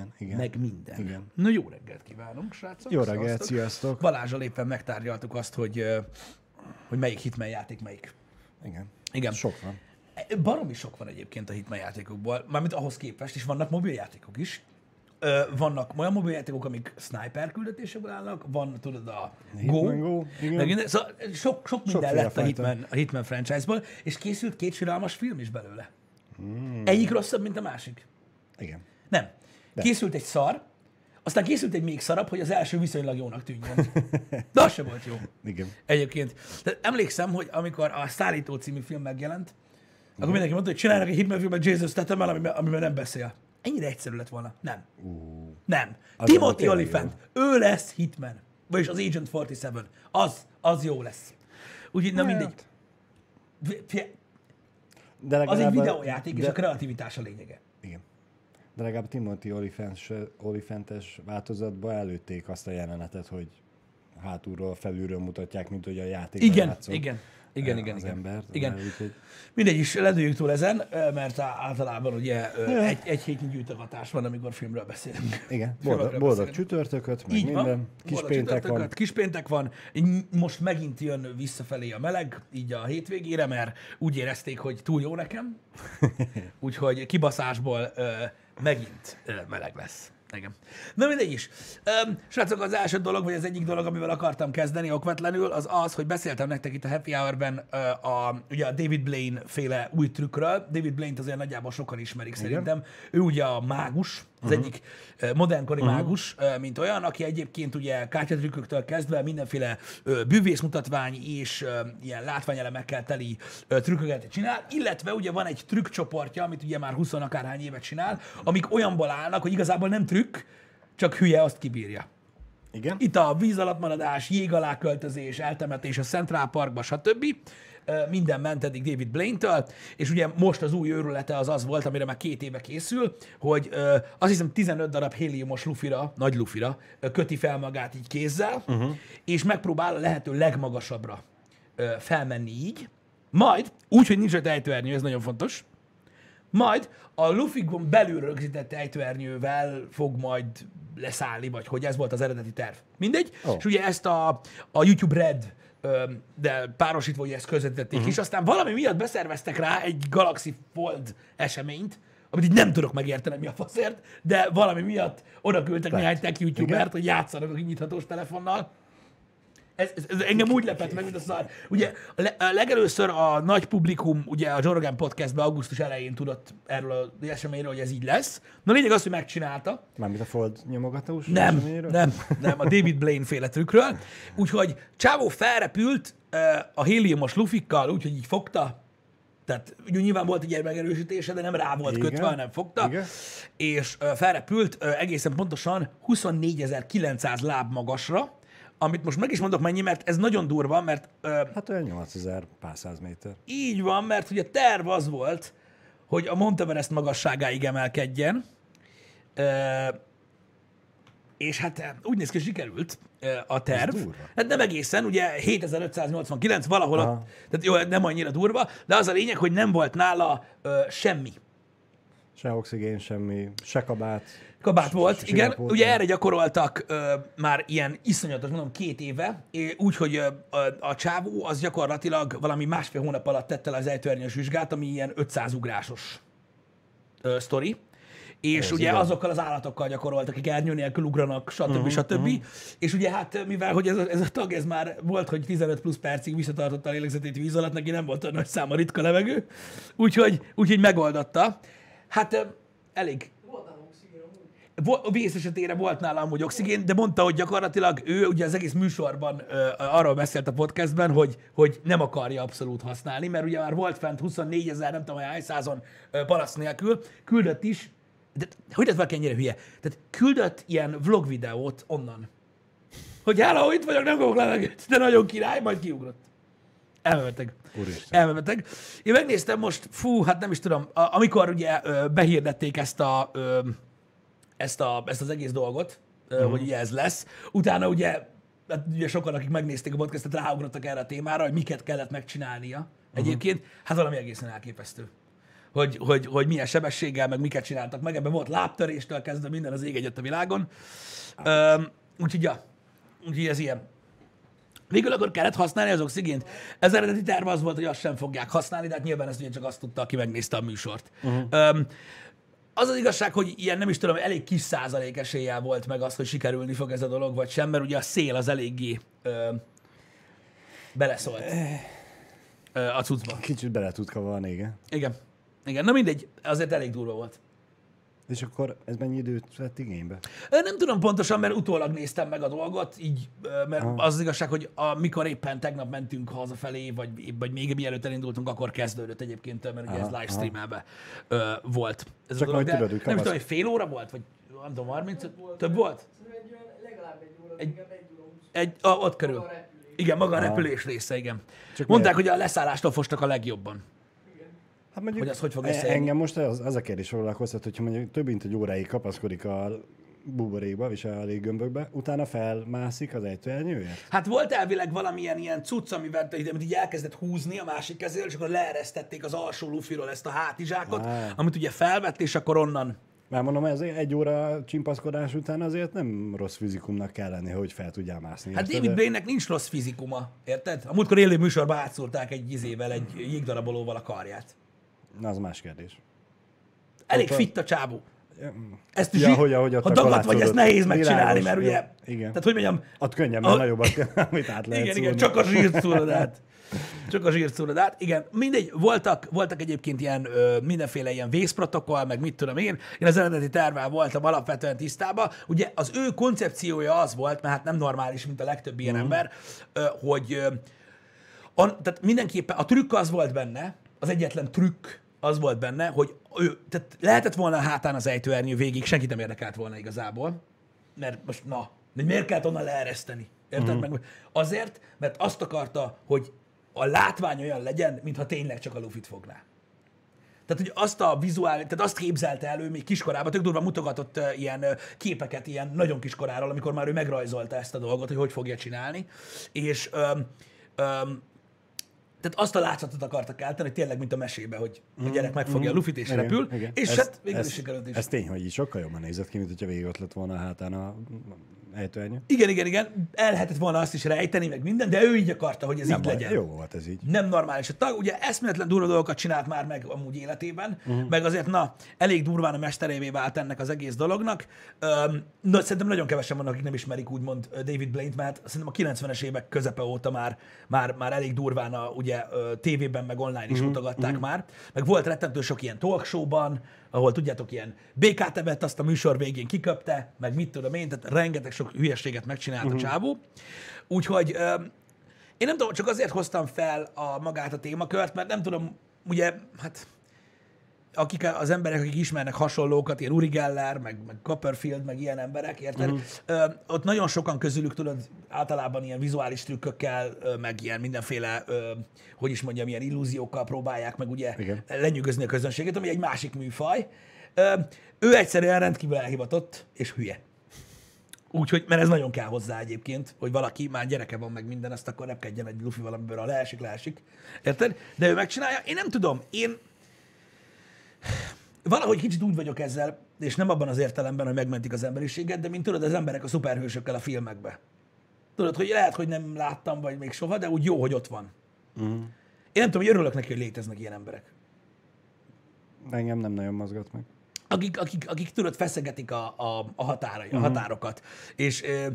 Igen, igen. meg minden. Igen. Na jó reggelt kívánunk, srácok. Jó reggelt, Szevasztok. sziasztok. Balázsal éppen megtárgyaltuk azt, hogy, hogy melyik Hitman játék melyik. Igen. Igen. Sok van. Baromi sok van egyébként a Hitman játékokból, mármint ahhoz képest, és vannak mobiljátékok is. Ö, vannak olyan mobiljátékok, amik sniper küldetésekből állnak, van, tudod, a Go, Hitman Go, igen. minden, szóval sok, sok minden Sokféle lett a. Hitman, a Hitman franchise-ból, és készült két siralmas film is belőle. Hmm. Egyik rosszabb, mint a másik. Igen. Nem. Készült egy szar, aztán készült egy még szarabb, hogy az első viszonylag jónak tűnjön. De az sem volt jó. Igen. Egyébként. Tehát emlékszem, hogy amikor a Szállító című film megjelent, akkor mindenki mondta, hogy csinálnak egy Hitman filmet Jason statham amiben, amiben nem beszél. Ennyire egyszerű lett volna. Nem. Uh, Nem. Az Timothy Olyphant. Ő lesz Hitman. Vagyis az Agent 47. Az, az jó lesz. Úgyhogy, na Hát. mindegy. De Az egy videójáték, és de, a kreativitás a lényege. Igen. De legalább Timothy Olyphant- Olyphantes változatban előtték azt a jelenetet, hogy hátulról, felülről mutatják, mint hogy a játékban Igen, játszol, igen. Igen, eh, igen, igen. embert. Igen. Mert Úgyhogy, Mindegy is, ledőjük túl ezen, ö, mert általában ugye ö, Ja. egy, egy hétnyi gyűjtögatás van, amikor filmről beszélünk. igen, boldog, boldog beszélünk. csütörtököt, meg Így minden. van. Kis péntek van. Kis péntek van. Most megint jön visszafelé a meleg, így a hétvégére, mert úgy érezték, hogy túl jó nekem. Úgyhogy kibaszásból megint meleg lesz. Igen. Na mindegy is. Öm, srácok, az első dolog, vagy az egyik dolog, amivel akartam kezdeni okvetlenül, az az, hogy beszéltem nektek itt a Happy Hour-ben ö, a, ugye a David Blaine féle új trükkről. David Blaine-t azért nagyjából sokan ismerik Igen. szerintem. Ő ugye a mágus, az uh-huh. egyik modernkori uh-huh. mágus, ö, mint olyan, aki egyébként ugye kártyatrükköktől kezdve mindenféle bűvészmutatvány és ilyen látványelemekkel teli trükköket csinál, illetve ugye van egy trükkcsoportja, amit ugye már 20 akárhány évet csinál, amik olyanból állnak, hogy igazából nem trükk, csak hülye azt kibírja. Igen. Itt a víz alatt maradás, jég alá költözés, eltemetés a Central Parkba, stb. Minden ment eddig David Blaine-től, és ugye most az új őrülete az az volt, amire már két éve készül, hogy azt hiszem 15 darab héliumos lufira, nagy lufira köti fel magát így kézzel, uh-huh. és megpróbál a lehető legmagasabbra felmenni így, majd, úgy, hogy nincs rajta ejtőernyő, ez nagyon fontos, majd a lufikon belül rögzített ejtőernyővel fog majd leszállni, vagy hogy ez volt az eredeti terv. Mindegy. Ó. És ugye ezt a, a YouTube Red de párosítva ugye ezt közvetítették uh-huh. is, aztán valami miatt beszerveztek rá egy Galaxy Fold eseményt, amit így nem tudok megérteni, mi a faszért, de valami miatt oda küldtek néhány tech youtubert, hogy játszanak a kinyithatós telefonnal. Ez, ez, ez engem úgy lepett meg, mint a szar. Ugye a le, a legelőször a nagy publikum, ugye a Joe Rogan podcastben augusztus elején tudott erről az eseményről, hogy ez így lesz. Na lényeg az, hogy megcsinálta. Mármint a Fold nyomogatós Nem, eseményről? nem, nem, a David Blaine féle trükkről. Úgyhogy Csávó felrepült uh, a héliumos lufikkal, úgyhogy így fogta, tehát ugye nyilván volt egy megerősítése, de nem rá volt Igen. kötve, hanem fogta, Igen. és uh, felrepült uh, egészen pontosan 24.900 láb magasra, amit most meg is mondok mennyi, mert ez nagyon durva, mert uh, Hát olyan 8000 pár száz méter. így van, mert ugye a terv az volt, hogy a Monteverest magasságáig emelkedjen, Ö, és hát úgy néz ki, sikerült ö, a terv. Hát nem egészen, ugye 7589 valahol Aha. ott, tehát jó, nem annyira durva, de az a lényeg, hogy nem volt nála ö, semmi. Se oxigén, semmi, se kabát. Kabát volt, s- igen. sillapót, Ugye erre gyakoroltak ö, már ilyen iszonyatos, mondom, két éve, úgyhogy ö, a, a csávó az gyakorlatilag valami másfél hónap alatt tette le az ejtőernyős vizsgát, ami ilyen 500 ugrásos ö, sztori. És Ez ugye igen. azokkal az állatokkal gyakoroltak, akik ernyő nélkül ugranak, stb. Uh-huh, stb. Uh-huh. És ugye hát, mivel hogy ez a, ez a tag, ez már volt, hogy 15 plusz percig visszatartotta a lélegzetét víz alatt, neki nem volt olyan nagy száma ritka levegő, úgyhogy, úgyhogy megoldotta. Hát elég Vo- Vész esetére volt nála amúgy oxigén, de mondta, hogy gyakorlatilag ő ugye az egész műsorban ö, arról beszélt a podcastben, hogy, hogy nem akarja abszolút használni, mert ugye már volt fent 24 ezer, nem tudom, hány százon palasz nélkül, küldött is, de hogy lett valaki ennyire hülye? Tehát küldött ilyen vlog videót onnan. Hogy hála, itt vagyok, nem fogok levegőt, de nagyon király, majd kiugrott. Elmebeteg. Úristen. Elmebeteg. Én megnéztem most, fú, hát nem is tudom, amikor ugye behirdették ezt a, ezt, a, ezt az egész dolgot, uh-huh. hogy ugye ez lesz. Utána ugye, hát ugye sokan, akik megnézték a podcastet, ráugrottak erre a témára, hogy miket kellett megcsinálnia. Uh-huh. Egyébként, hát valami egészen elképesztő. hogy, hogy, hogy milyen sebességgel, meg miket csináltak meg. Ebben volt lábtöréstől kezdve minden az ég egyet a világon. Öm, úgyhogy, ja, úgyhogy ez ilyen. Végül akkor kellett használni az oxigént. Ez eredeti terv az volt, hogy azt sem fogják használni, de hát nyilván ezt ugye csak azt tudta, aki megnézte a műsort. Uh-huh. Öm, az az igazság, hogy ilyen nem is tudom, elég kis százalék eséllyel volt meg az, hogy sikerülni fog ez a dolog, vagy sem, mert ugye a szél az eléggé ö, beleszólt ö, a cuccba. Kicsit bele tud kavarni, igen. Igen. Igen, na mindegy, azért elég durva volt. És akkor ez mennyi időt vett igénybe? Nem tudom pontosan, mert utólag néztem meg a dolgot, így, mert Aha. az az igazság, hogy amikor éppen tegnap mentünk hazafelé, vagy, vagy még mielőtt elindultunk, akkor kezdődött egyébként, mert ugye ez Aha, livestreamelve ö, volt. Ez Csak a dolog, tudod, nem tudom, hogy fél óra volt, vagy nem tudom, 30, több volt? Egy olyan legalább egy óra, Egy- egy a, ott körül. Igen, maga a repülés része, igen. Csak Mondták, miért? hogy a leszállástól fostak a legjobban. Hát mondjuk, Hogy az hogy fog e- összejönni? Engem most az, az a kérdés foglalkoztat, hogyha mondjuk több mint egy óráig kapaszkodik a buborékba, és a léggömbökbe, utána felmászik az ejtőernyőért? Hát volt elvileg valamilyen ilyen cucc, amivel, amit így elkezdett húzni a másik kezéről, és akkor leeresztették az alsó lufiról ezt a hátizsákot, Á. amit ugye felvett, és akkor onnan Már mondom, ez egy óra csimpaszkodás után azért nem rossz fizikumnak kell lenni, hogy fel tudjál mászni. Hát? David Blaine-nek nincs rossz fizikuma, érted? A múltkor élő műsorban átszúrták egy izével, egy jégdarabolóval a karját. Na, az más kérdés. Elég fit a csábú. Ezt is Ja, hogy- ahogy ha a dagadt vagy, ezt nehéz megcsinálni, mert ugye, Igen. tehát hogy mondjam, Ott könnyebben A- nagyobbat kell, amit át lehet igen, igen, csak a zsírt szúrod át. Csak a zsírt szúrod át. Igen, mindegy, voltak, voltak egyébként ilyen ö, mindenféle ilyen vészprotokoll, meg mit tudom én. Én az eredeti tervvel voltam alapvetően tisztában. Ugye az ő koncepciója az volt, mert hát nem normális, mint a legtöbb ilyen ember, ö, hogy ö, a, tehát mindenképpen a trükk az volt benne, az egyetlen trükk az volt benne, hogy ő, tehát lehetett volna a hátán az ejtőernyő végig, senkit nem érdekelt volna igazából, mert most na, de miért kellett onnan leereszteni? Érted uh-huh. meg? Azért, mert azt akarta, hogy a látvány olyan legyen, mintha tényleg csak a lufit fogná. Tehát, hogy azt a vizuál, tehát azt képzelte elő még kiskorában, tök durva mutogatott uh, ilyen uh, képeket, ilyen nagyon kiskoráról, amikor már ő megrajzolta ezt a dolgot, hogy hogy fogja csinálni. És um, um, tehát azt a látszatot akartak eltenni, hogy tényleg, mint a mesébe, hogy a gyerek megfogja a lufit és. Igen, repül, igen. és Ez- hát végül is sikerült is. Ez tény, hogy így sokkal jobban nézett ki, mint hogyha végig ott lett volna a hátán a ejtőernyő. Igen, igen, igen, el lehetett volna azt is rejteni, meg minden, de ő így akarta, hogy ez Nem így baj, legyen. Jó volt ez így. nem normális. A tag ugye eszméletlen durva dolgokat csinált már meg amúgy életében, uh-huh. meg azért, na, elég durván a mesterévé vált ennek az egész dolognak. Öm, na, szerintem nagyon kevesen vannak, akik nem ismerik úgymond David Blaine-t, mert szerintem a 90-es évek közepe óta már, már, már elég durván a, ugye tévében, meg online is uh-huh. mutogatták uh-huh. már. Meg volt rettentő sok ilyen talkshowban, ahol tudjátok, ilyen békát evett, azt a műsor végén kiköpte, meg mit tudom én, tehát rengeteg sok hülyességet megcsinált uh-huh. a csávó. Úgyhogy öm, én nem tudom, csak azért hoztam fel a magát a témakört, mert nem tudom, ugye, hát akik az emberek, akik ismernek hasonlókat, ilyen Uri Geller, meg, meg Copperfield, meg ilyen emberek, érted? Uh-huh. Ö, ott nagyon sokan közülük, tudod, általában ilyen vizuális trükkökkel, meg ilyen mindenféle, ö, hogy is mondjam, ilyen illúziókkal próbálják meg ugye Igen. lenyűgözni a közönséget, ami egy másik műfaj. Ö, ő egyszerűen rendkívül elhivatott és hülye. Úgyhogy, mert ez nagyon kell hozzá egyébként, hogy valaki már gyereke van meg minden, azt akkor repkedjen egy lufi valamiből, ha leesik, leesik. Érted? De ő megcsinálja. Én nem tudom, én valahogy kicsit úgy vagyok ezzel, és nem abban az értelemben, hogy megmentik az emberiséget, de mint tudod, az emberek a szuperhősökkel a filmekbe. Tudod, hogy lehet, hogy nem láttam, vagy még soha, de úgy jó, hogy ott van. Uh-huh. Én nem tudom, hogy örülök neki, hogy léteznek ilyen emberek. Engem nem nagyon mozgat meg. akik, akik, akik tudod, feszegetik a, a, a, határai, a határokat. És ö,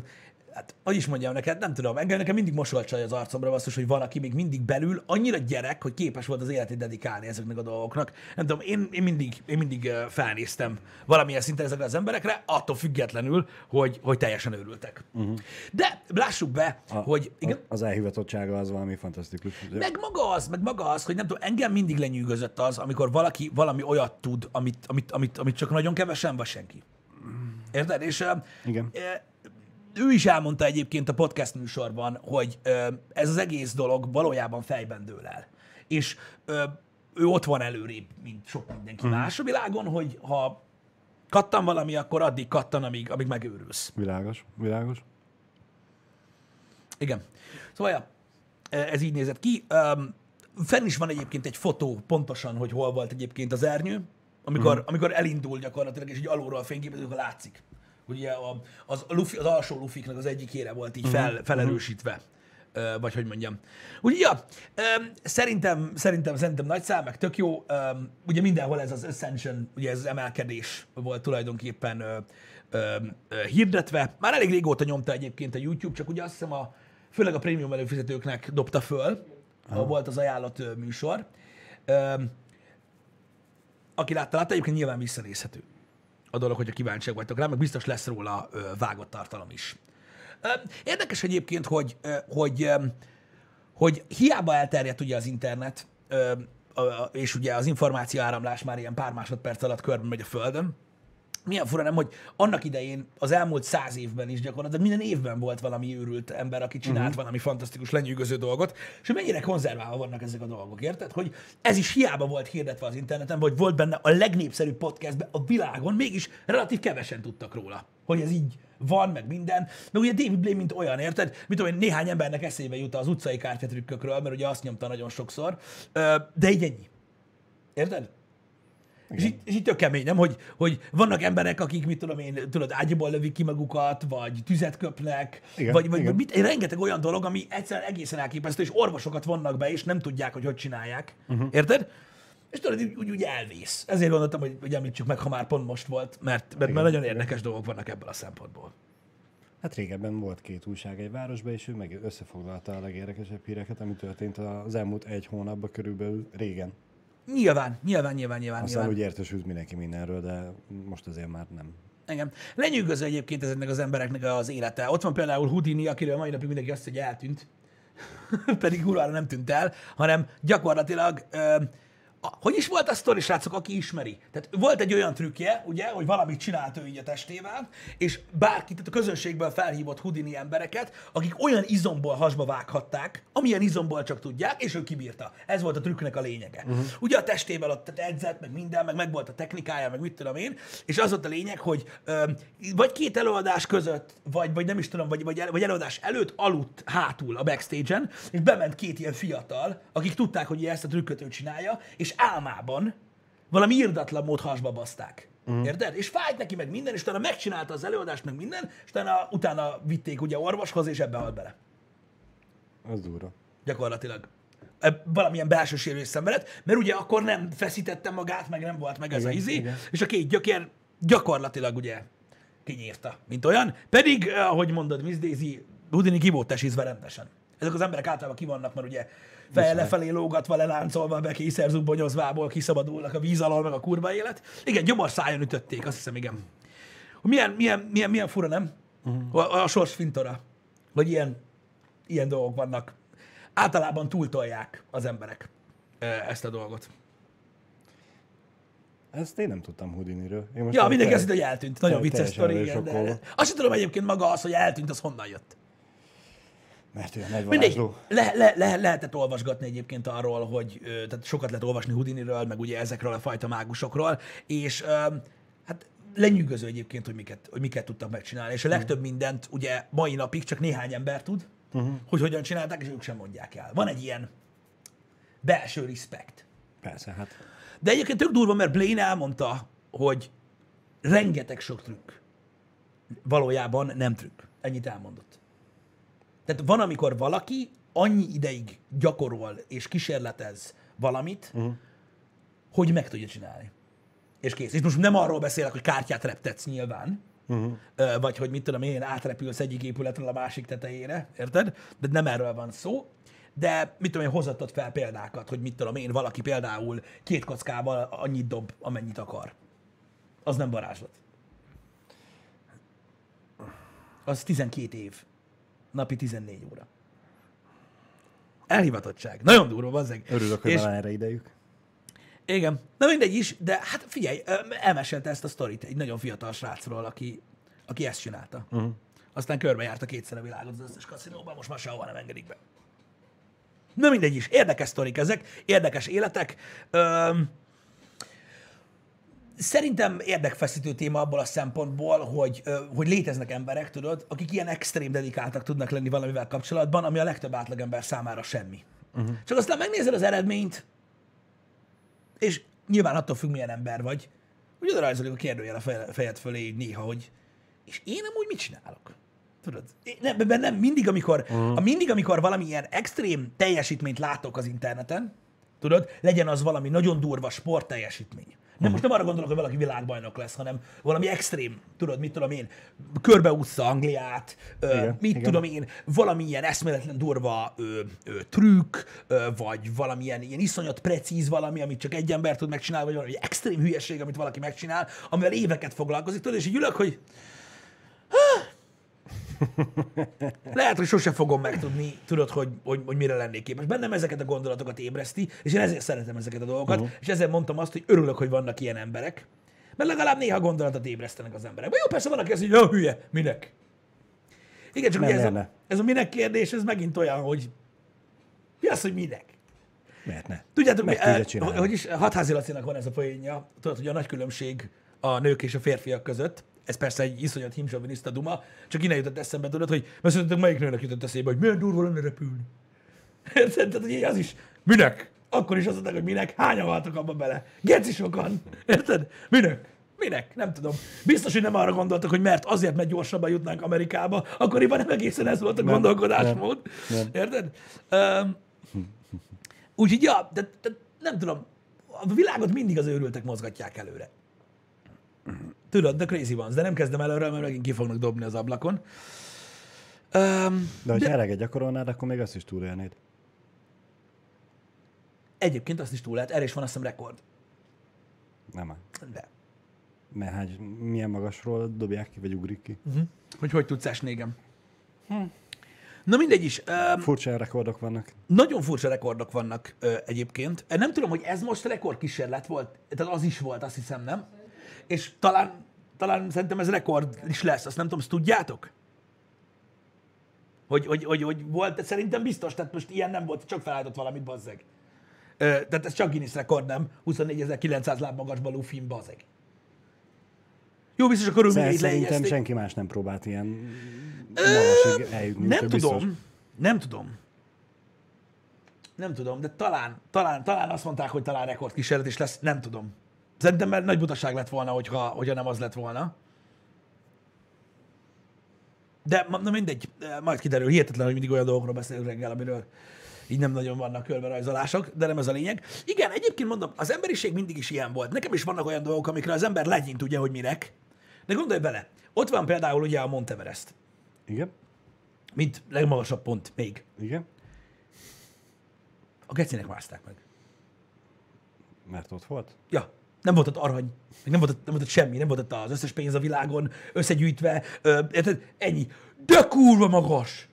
hát, hogy is mondjam neked, nem tudom, engem nekem mindig mosolcsaj az arcomra basszus, hogy van, aki még mindig belül annyira gyerek, hogy képes volt az életét dedikálni ezeknek a dolgoknak. Nem tudom, én, én mindig, én mindig felnéztem valamilyen szinten ezekre az emberekre, attól függetlenül, hogy, hogy teljesen őrültek. Uh-huh. De lássuk be, A, hogy igen, az elhivatottsága az valami fantasztikus. meg maga az, meg maga az, hogy nem tudom, engem mindig lenyűgözött az, amikor valaki valami olyat tud, amit, amit, amit, amit csak nagyon kevesen, vagy senki. Érted? És Igen. ö, ő is elmondta egyébként a podcast műsorban, hogy ö, ez az egész dolog valójában fejben dől el. És ö, ő ott van előrébb, mint sok mindenki más a világon, hogy ha kattan valami, akkor addig kattan, amíg, amíg megőrülsz. Világos, világos. Igen. Szóval, ja, ez így nézett ki. Fenn is van egyébként egy fotó pontosan, hogy hol volt egyébként az ernyő, amikor, Mhm. amikor elindul gyakorlatilag, és így alulról fényképezik, akkor látszik. Ugye a, az, a lufi, az alsó lufiknak az egyik ére volt Mhm. így fel, felerősítve. Ö, vagy hogy mondjam. Úgyhogy, ja, szerintem, szerintem, szerintem nagy szám, meg tök jó. Ugye mindenhol ez az Ascension, ugye ez az emelkedés volt tulajdonképpen hirdetve. Már elég régóta nyomta egyébként a YouTube, csak ugye azt hiszem a, főleg a prémium előfizetőknek dobta föl, ahol volt az ajánlott ö, műsor. Aki látta, látta, egyébként nyilván visszanézhető a dolog, hogyha kíváncsiak vagytok rá, meg biztos lesz róla ö, vágott tartalom is. Ö, Érdekes egyébként, hogy, ö, hogy, ö, hogy hiába elterjedt ugye az internet, ö, a- és ugye az információ áramlás már ilyen pár másodperc alatt körbe megy a Földön, milyen fura nem, hogy annak idején, az elmúlt száz évben is gyakorlatilag minden évben volt valami őrült ember, aki csinált uh-huh. valami fantasztikus, lenyűgöző dolgot, és mennyire konzerválva vannak ezek a dolgok, érted? Hogy ez is hiába volt hirdetve az interneten, vagy volt benne a legnépszerűbb podcastben a világon, mégis relatív kevesen tudtak róla, hogy ez így van, meg minden. Meg ugye David Blaine, mint olyan, érted? Mit tudom én, néhány embernek eszébe jut az utcai kártyatrükkökről, mert ugye azt nyomta nagyon sokszor, de így ennyi. Érted? És így, és így tök kemény, nem? Hogy, hogy vannak emberek, akik, mit tudom én, tudod, ágyból lövik ki magukat, vagy tüzet köpnek, Igen, vagy, vagy, igen. mit, rengeteg olyan dolog, ami egyszerűen egészen elképesztő, és orvosokat vonnak be, és nem tudják, hogy hogy csinálják. Uh-huh. Érted? És tudod, úgy, úgy, úgy elvész. Ezért gondoltam, hogy, hogy említsük meg, ha már pont most volt, mert, mert, mert nagyon érdekes dolgok vannak ebből a szempontból. Hát régebben volt két újság egy városban, és ő meg összefoglalta a legérdekesebb híreket, ami történt az elmúlt egy hónapban körülbelül régen. Nyilván, nyilván, nyilván, nyilván. Aztán nyilván. úgy értesült mindenki mindenről, de most azért már nem. Igen. Lenyűgöző egyébként ezeknek az embereknek az élete. Ott van például Houdini, akiről mai napig mindenki azt hogy eltűnt. Pedig kurvára nem tűnt el, hanem gyakorlatilag, ö, a, hogy is volt a sztori, srácok, aki ismeri? Tehát volt egy olyan trükkje, ugye, hogy valamit csinált ő így a testével, és bárki, tehát a közönségből felhívott Houdini embereket, akik olyan izomból hasba vághatták, amilyen izomból csak tudják, és ő kibírta. Ez volt a trükknek a lényege. Uh-huh. Ugye a testével ott edzett, meg minden, meg meg volt a technikája, meg mit tudom én, és az volt a lényeg, hogy ö, vagy két előadás között, vagy, vagy nem is tudom, vagy, vagy, el, vagy előadás előtt aludt hátul a backstage-en, és bement két ilyen fiatal, akik tudták, hogy ezt a trükköt ő csinálja, és álmában valami irdatlan mód hasba baszták. Mm. Érted? És fájt neki meg minden, és utána megcsinálta az előadást, meg minden, és utána, utána vitték ugye orvoshoz, és ebbe halt bele. Az durva. Gyakorlatilag. Ebb- Valamilyen belső sérülés szenvedett, mert ugye akkor nem feszítette magát, meg nem volt meg ez a Igen, izé, igen. és a két gyökér gyakorlatilag ugye kinyírta, mint olyan. Pedig, eh, ahogy mondod, Miss Daisy, Houdini ki volt tesízve rendesen. Ezek az emberek általában kivannak, mert ugye fejjel lefelé lógatva, leláncolva, be kényszerzubbonyozvából kiszabadulnak a víz alól, meg a kurva élet. Igen, gyomor szájon ütötték, azt hiszem, igen. Milyen, milyen, milyen, milyen fura, nem? Uh-huh. A, a sors fintora. Hogy ilyen, ilyen dolgok vannak. Általában túltolják az emberek eh, ezt a dolgot. Ezt én nem tudtam Houdiniről. Én most Ja, mindenki azt hitt, hogy eltűnt. Nagyon vicces sztori, azt sem tudom egyébként maga az, hogy eltűnt, az honnan jött. Mert olyan nagy Mindegy, varázsló. le, le, le, lehetett olvasgatni egyébként arról, hogy tehát sokat lehet olvasni Houdiniről, meg ugye ezekről a fajta mágusokról, és hát lenyűgöző egyébként, hogy miket, hogy miket tudtak megcsinálni, és a legtöbb mindent ugye mai napig csak néhány ember tud, uh-huh. hogy hogyan csinálták, és ők sem mondják el. Van egy ilyen belső respekt. Persze, hát De egyébként tök durva, mert Blaine elmondta, hogy rengeteg sok trükk valójában nem trükk. Ennyit elmondott. Tehát van, amikor valaki annyi ideig gyakorol és kísérletez valamit, uh-huh. hogy meg tudja csinálni. És kész. És most nem arról beszélek, hogy kártyát reptetsz nyilván, uh-huh. vagy hogy mit tudom én, átrepülsz egyik épületről a másik tetejére, érted? De nem erről van szó. De mit tudom én, hozattad fel példákat, hogy mit tudom én, valaki például két kockával annyit dob, amennyit akar. Az nem varázslat. Az 12 év. Napi 14 óra. Elhivatottság. Nagyon durva, bazzeg. örülök, hogy És- van erre idejük. igen. Na mindegy is, de hát figyelj, elmesélte ezt a sztorit egy nagyon fiatal srácról, aki, aki ezt csinálta. Uh-huh. Aztán körbejárta kétszer a világot az összes kaszinóban, most már sehova nem engedik be. Na mindegy is, érdekes sztorik ezek, érdekes életek. Öm, szerintem érdekfeszítő téma abból a szempontból, hogy, hogy léteznek emberek, tudod, akik ilyen extrém dedikáltak tudnak lenni valamivel kapcsolatban, ami a legtöbb átlagember számára semmi. Uh-huh. Csak aztán megnézed az eredményt, és nyilván attól függ, milyen ember vagy, hogy oda rajzolik a kérdőjel a feje- fejed fölé így néha, hogy és én amúgy mit csinálok? Tudod? Nem, nem, nem mindig, amikor, uh-huh. mindig, amikor valamilyen extrém teljesítményt látok az interneten, tudod, legyen az valami nagyon durva sport teljesítmény. Nem, most nem arra gondolok, hogy valaki világbajnok lesz, hanem valami extrém, tudod, mit tudom én, körbeúszza Angliát, ö, Igen, mit igen. tudom én, valamilyen eszméletlen durva ö, ö, trükk, ö, vagy valamilyen ilyen iszonyat precíz valami, amit csak egy ember tud megcsinálni, vagy valami extrém hülyeség, amit valaki megcsinál, amivel éveket foglalkozik, tudod, és így ülök, hogy lehet, hogy sose fogom megtudni, tudod, hogy, hogy, hogy mire lennék képes. Bennem ezeket a gondolatokat ébreszti, és én ezért szeretem ezeket a dolgokat, uh-huh. és ezért mondtam azt, hogy örülök, hogy vannak ilyen emberek, mert legalább néha gondolatot ébresztenek az emberek. Vagy jó, persze van, aki azt mondja, hogy hülye, minek? Igen, csak Nem, ugye ez, ne, a, ne. ez a minek kérdés, ez megint olyan, hogy mi az, hogy minek? Miért ne? Tudjátok, mi, eh, hogy is Hatházi Lacinak van ez a poénja, tudod, hogy a nagy különbség a nők és a férfiak között, ez persze egy iszonyat himsoviniszta duma, csak innen jutott eszembe, tudod, hogy mert szerintetek melyik nőnek jutott eszébe, hogy milyen durva lenne repülni. Érted? Tehát, hogy az is, minek? Akkor is azt mondták, hogy minek, hányan haltak abba bele? Geci sokan. Érted? Minek? Minek? Nem tudom. Biztos, hogy nem arra gondoltak, hogy mert azért, mert gyorsabban jutnánk Amerikába, akkoriban nem egészen ez volt a gondolkodásmód. nem. Érted? Um, Úgyhogy, ja, de, de nem tudom, a világot mindig az őrültek mozgatják előre. Tudod, the crazy ones, de nem kezdem előre, mert megint ki fognak dobni az ablakon. Um, De hogyha eleget gyakorolnád, akkor még azt is túlélnéd. egyébként azt is túl lehet, erre is van azt hiszem rekord. Nem. De. Mert hát milyen magasról dobják ki, vagy ugrik ki. Uh-huh. Hogy hogy tudsz esni, igen. Hm. Na mindegy is. Um, Furcsa rekordok vannak. Nagyon furcsa rekordok vannak ö, egyébként. Nem tudom, hogy ez most rekordkísérlet volt, tehát az is volt, azt hiszem, nem? És talán, talán szerintem ez rekord is lesz, azt nem tudom, azt tudjátok? Hogy, hogy, hogy, hogy volt, szerintem biztos, tehát most ilyen nem volt, csak felállított valamit, bazzeg. Ö, tehát ez csak Guinness rekord, nem? 24.900 láb magasba lúfin, bazzeg. Jó, biztos a körülményeit Szerintem leegyezték. senki más nem próbált ilyen magasig eljutni. Nem tudom, biztos. nem tudom. Nem tudom, de talán, talán, talán azt mondták, hogy talán rekordkísérlet is lesz, nem tudom. Szerintem mert nagy butaság lett volna, hogyha, hogyha nem az lett volna. De na mindegy, eh, majd kiderül. Hihetetlen, hogy mindig olyan dolgokról beszélünk reggel, amiről így nem nagyon vannak körberajzolások, de nem ez a lényeg. Igen, egyébként mondom, az emberiség mindig is ilyen volt. Nekem is vannak olyan dolgok, amikre az ember legyint ugye, hogy minek. De gondolj bele, ott van például ugye a Monteverest, Igen? mint legmagasabb pont még. Igen? A gecinek mászták meg. Mert ott volt? Ja, nem volt ott arany, meg nem volt ott, nem volt ott semmi, nem volt ott az összes pénz a világon összegyűjtve, ö, érted? Ennyi. De kurva magas!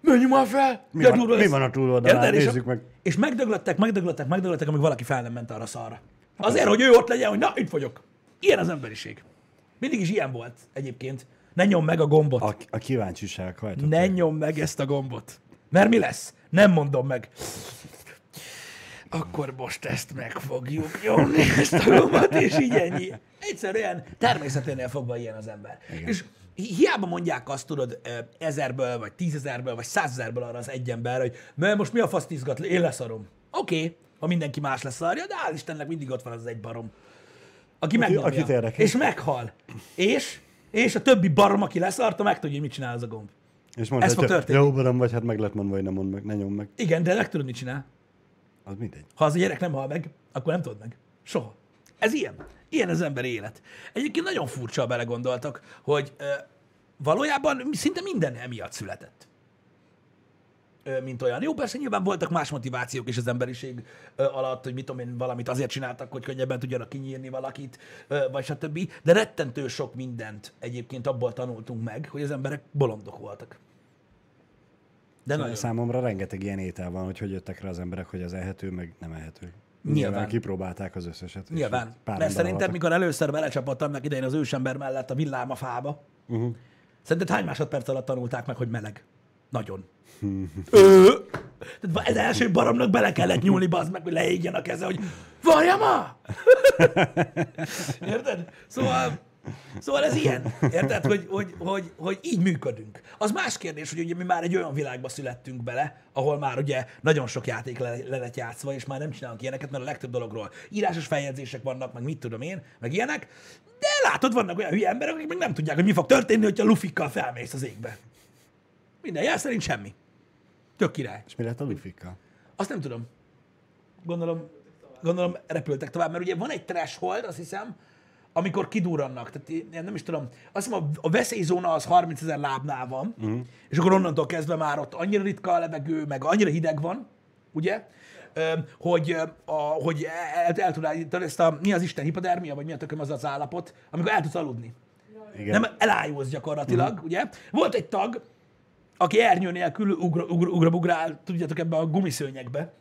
Menjünk már fel! Mi de van- mi lesz. van a túloldalán? Érted? És Nézzük meg. És megdöglöttek, megdöglöttek, megdöglöttek, amíg valaki fel nem ment arra szarra. Azért, hogy ő ott legyen, hogy na, itt vagyok. Ilyen az emberiség. Mindig is ilyen volt egyébként. Ne nyom meg a gombot. A, a kíváncsiság hajtott. Ne nyom meg ezt a gombot. Mert mi lesz? Nem mondom meg. Akkor most ezt meg fogjuk nyomni, ezt a gombot, és így ennyi. Egyszerűen természeténél fogva ilyen az ember. Igen. És hi- hiába mondják azt, tudod, ö, ezerből, vagy tízezerből, vagy százezerből arra az egy ember, hogy mert most mi a faszt izgat, én leszarom. Oké, okay, ha mindenki más leszarja, de hál' Istennek mindig ott van az egy barom. Aki megnyomja. akit érdekel. És meghal. És, és a többi barom, aki leszarta, meg tudja, hogy mit csinál az a gomb. És mondta, Ez fog történni. Jó, barom vagy, hát meg lett mondva, hogy nem mond meg, ne nyom meg. Igen, de meg tudod, mit csinál. Az mindegy. Ha az a gyerek nem hal meg, akkor nem tudod meg. Soha. Ez ilyen. Ilyen az ember élet. Egyébként nagyon furcsa, belegondoltak, hogy ö, valójában szinte minden emiatt született. Ö, mint olyan. Jó, persze nyilván voltak más motivációk is az emberiség ö, alatt, hogy mit tudom én, valamit azért csináltak, hogy könnyebben tudjanak kinyírni valakit, ö, vagy stb. De rettentő sok mindent egyébként abból tanultunk meg, hogy az emberek bolondok voltak. De nagyon. Számomra rengeteg ilyen étel van, hogy hogy jöttek rá az emberek, hogy az ehető, meg nem ehető. Nyilván. kipróbálták az összeset. Nyilván. pár Mert ember szerinted, haltak. mikor először belecsapott annak idején az ősember mellett a villám a fába, Uh-huh. szerinted hány másodperc alatt tanulták meg, hogy meleg? Nagyon. Ö, Tehát ez első baromnak bele kellett nyúlni, bazd meg, hogy leégjen a keze, hogy varja ma! Érted? Szóval Szóval ez ilyen. Érted, hogy, hogy, hogy, hogy így működünk. Az más kérdés, hogy ugye mi már egy olyan világba születtünk bele, ahol már ugye nagyon sok játék le, le lett játszva, és már nem csinálunk ilyeneket, mert a legtöbb dologról írásos feljegyzések vannak, meg mit tudom én, meg ilyenek. De látod, vannak olyan hülye emberek, akik még nem tudják, hogy mi fog történni, hogyha lufikkal felmész az égbe. Minden jel szerint semmi. Tök király. És mi lett a lufikkal? Azt nem tudom. Gondolom, gondolom repültek tovább, mert ugye van egy threshold, azt hiszem, amikor kidurrannak. Tehát én nem is tudom, azt hiszem a, veszélyzóna az 30 ezer lábnál van, uh-huh. és akkor onnantól kezdve már ott annyira ritka a levegő, meg annyira hideg van, ugye, hogy, a, hogy el, el tudod állítani ezt a, mi az Isten hipodermia, vagy mi a tököm az az állapot, amikor el tudsz aludni. Igen. Nem elájulsz gyakorlatilag, uh-huh. ugye? Volt egy tag, aki ernyő nélkül ugra, ugra, ugrabugrál, tudjátok, ebbe a gumiszőnyegbe,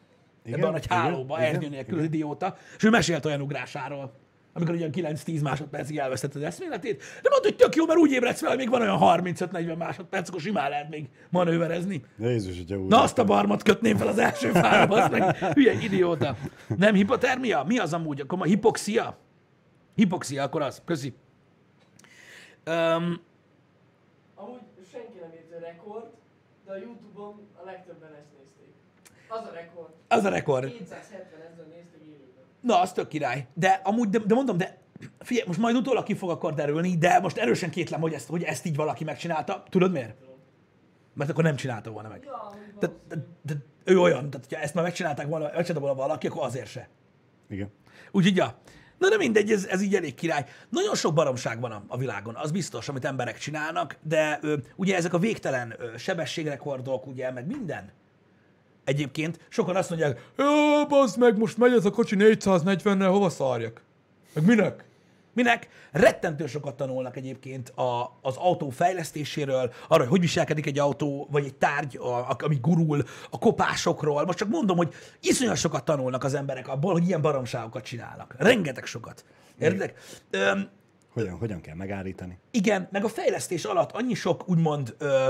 Igen, ebbe a nagy igen, hálóba, igen, ernyő nélkül, az idióta, és ő mesélt olyan ugrásáról, amikor ugyan 9-10 másodpercig elvesztett az eszméletét, de mondta, hogy tök jó, mert úgy ébredsz fel, hogy még van olyan 35-40 másodperc, akkor simán lehet még manőverezni. Jézus, hogyha úgy. Na azt a barmat kötném fel az első fára, az meg hülye idióta. Nem hipotermia? Mi az amúgy? Akkor ma hipoxia? Hipoxia, akkor az. Köszi. Um, Amúgy senki nem érti a rekord, de a Youtube-on a legtöbben ezt nézték. Az a rekord. az a rekord. 270 ezer nézték. Na, az tök király. De amúgy, de, de mondom, de figyelj, most majd utólag ki fog akkor derülni, de most erősen kétlem, hogy ezt, hogy ezt így valaki megcsinálta. Tudod miért? Mert akkor nem csinálta volna meg. De, de, de, ő olyan, tehát ha ezt már megcsinálták volna, megcsinálta volna valaki, akkor azért se. Igen. Úgyhogy, ja. Na de mindegy, ez, ez így elég király. Nagyon sok baromság van a, a világon, az biztos, amit emberek csinálnak, de ö, ugye ezek a végtelen ö, sebességrekordok, ugye, meg minden. Egyébként sokan azt mondják, jó, bazd meg, most megy ez a kocsi 440-nel, hova szarjak? Meg minek? Minek? Rettentő sokat tanulnak egyébként a, az autó fejlesztéséről, arra, hogy hogy viselkedik egy autó, vagy egy tárgy, a, a, ami gurul, a kopásokról. Most csak mondom, hogy iszonyat sokat tanulnak az emberek abból, hogy ilyen baromságokat csinálnak. Rengeteg sokat. Érted? Öm, Hogyan, hogyan kell megállítani? igen, meg a fejlesztés alatt annyi sok úgymond ö, ö,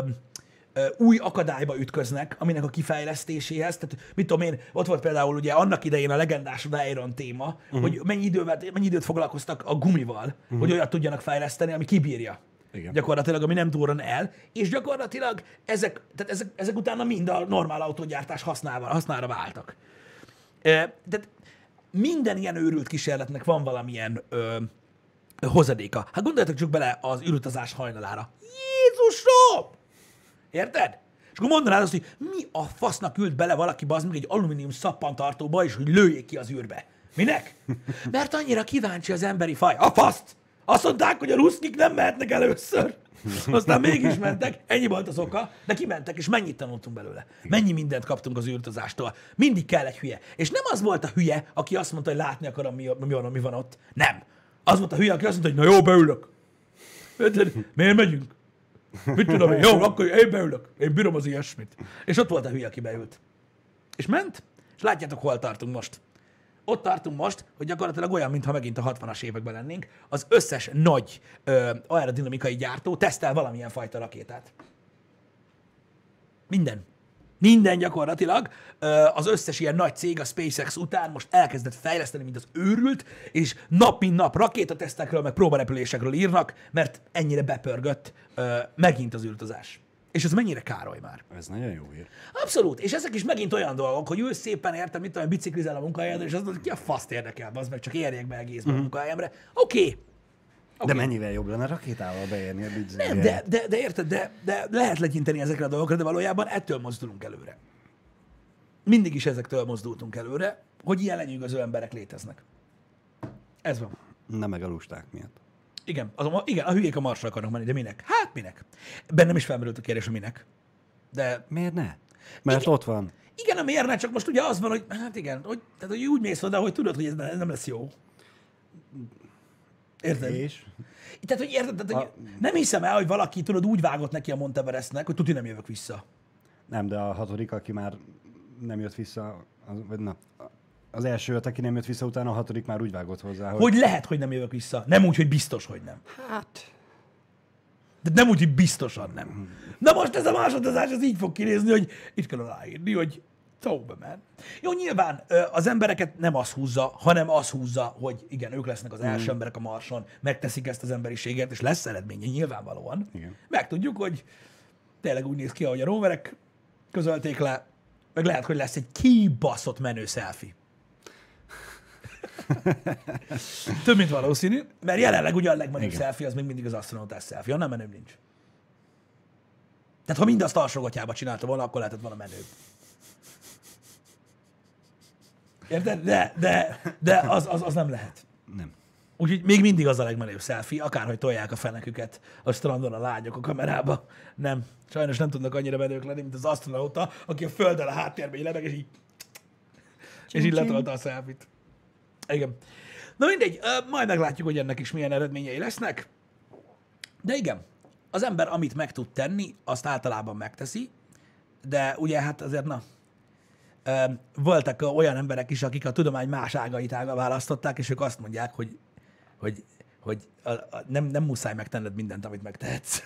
új akadályba ütköznek, aminek a kifejlesztéséhez. Tehát mit tudom én, ott volt például ugye annak idején a legendás Veyron téma, uh-huh. hogy mennyi, idővel, mennyi időt foglalkoztak a gumival, uh-huh. hogy olyat tudjanak fejleszteni, ami kibírja. Igen. Gyakorlatilag, ami nem durran el, és gyakorlatilag ezek, tehát ezek, ezek utána mind a normál autógyártás használva, használra váltak. E, tehát minden ilyen őrült kísérletnek van valamilyen ö, hozadéka. Hát gondoljatok csak bele az űrutazás hajnalára. Jézusom! Érted? És akkor mondanád azt, hogy mi a fasznak ült bele valaki bazd meg egy alumínium szappantartóba, és hogy lőjék ki az űrbe. Minek? Mert annyira kíváncsi az emberi faj. A faszt! Azt mondták, hogy a ruszkik nem mehetnek először. Aztán mégis mentek, ennyi volt az oka, de kimentek, és mennyit tanultunk belőle. Mennyi mindent kaptunk az űrutazástól. Mindig kell egy hülye. És nem az volt a hülye, aki azt mondta, hogy látni akarom, mi, mi, van, mi van ott. Nem. Az volt a hülye, aki azt mondta, hogy na jó, beülök. Miért megyünk? Mit tudom én? Jó, akkor én beülök. Én bírom az ilyesmit. És ott volt a hülye, aki beült. És ment, és látjátok, hol tartunk most. Ott tartunk most, hogy gyakorlatilag olyan, mintha megint a 60-as években lennénk, az összes nagy ö, aerodinamikai gyártó tesztel valamilyen fajta rakétát. Minden. Minden gyakorlatilag. Az összes ilyen nagy cég a SpaceX után most elkezdett fejleszteni, mint az őrült, és nap mint nap rakétatesztekről, meg próbarepülésekről írnak, mert ennyire bepörgött megint az űrutazás. És ez mennyire károly már. Ez nagyon jó hír. Abszolút, és ezek is megint olyan dolgok, hogy ülsz szépen, értem, mit tudom, biciklizel a munkahelyedre, és azt mondod, ki a faszt érdekel, az meg csak érjek be egészben Mhm. a munkahelyemre. Oké, okay. De mennyivel jobb lenne rakétával beérni a bizony. nem, de, de, de érted, de, de lehet legyinteni ezekre a dolgokra, de valójában ettől mozdulunk előre. Mindig is ezektől mozdultunk előre, hogy ilyen lenyűgöző emberek léteznek. Ez van. Nem meg a lusták miatt. Igen, az, igen, a hülyék a marsra akarnak menni, de minek? Hát minek? Bennem is felmerült a kérdés, hogy minek. De Miért ne? Mert Igen. ott van. Igen, a miért ne, csak most ugye az van, hogy hát igen, hogy, tehát, hogy úgy mész oda, hogy tudod, hogy ez nem lesz jó. Érted? És? Tehát, hogy érted, tehát, hogy nem hiszem el, hogy valaki, tudod, úgy vágott neki a Monteverestnek, hogy tuti nem jövök vissza. Nem, de a hatodik, aki már nem jött vissza, az, vagy na, az első öt, aki nem jött vissza, utána a hatodik már úgy vágott hozzá, hogy... Hogy lehet, hogy nem jövök vissza. Nem úgy, hogy biztos, hogy nem. Hát... De nem úgy, hogy biztosan nem. Na most ez a másodozás, ez így fog kinézni, hogy itt kell aláírni, hogy Szóba, man. Jó, nyilván az embereket nem az húzza, hanem az húzza, hogy igen, ők lesznek az első emberek a Marson, megteszik ezt az emberiséget, és lesz eredménye nyilvánvalóan. Igen. Meg tudjuk, hogy tényleg úgy néz ki, ahogy a roverek közölték le, meg lehet, hogy lesz egy kibaszott menő selfie. Több, mint valószínű, mert jelenleg ugye a legmenőbb Igen. selfie az még mindig az astronautás selfie, annál menőbb nincs. Tehát ha mindazt alsógatjába csinálta volna, akkor lehetett volna menőbb. Érted? De, de, de az, az, az nem lehet. Nem. Úgyhogy még mindig az a legmenőbb selfie, akárhogy tolják a feneküket a strandon a lányok a kamerába. Nem. Sajnos nem tudnak annyira menők lenni, mint az astronauta, aki a földön a háttérben így lebeg, és így, és így letolta a selfit. Igen. Na mindegy, ö, majd meglátjuk, hogy ennek is milyen eredményei lesznek. De igen, az ember, amit meg tud tenni, azt általában megteszi, de ugye hát azért na, voltak olyan emberek is, akik a tudomány más ágait ága választották, és ők azt mondják, hogy, hogy, hogy a, a, nem, nem muszáj megtenned mindent, amit megtehetsz.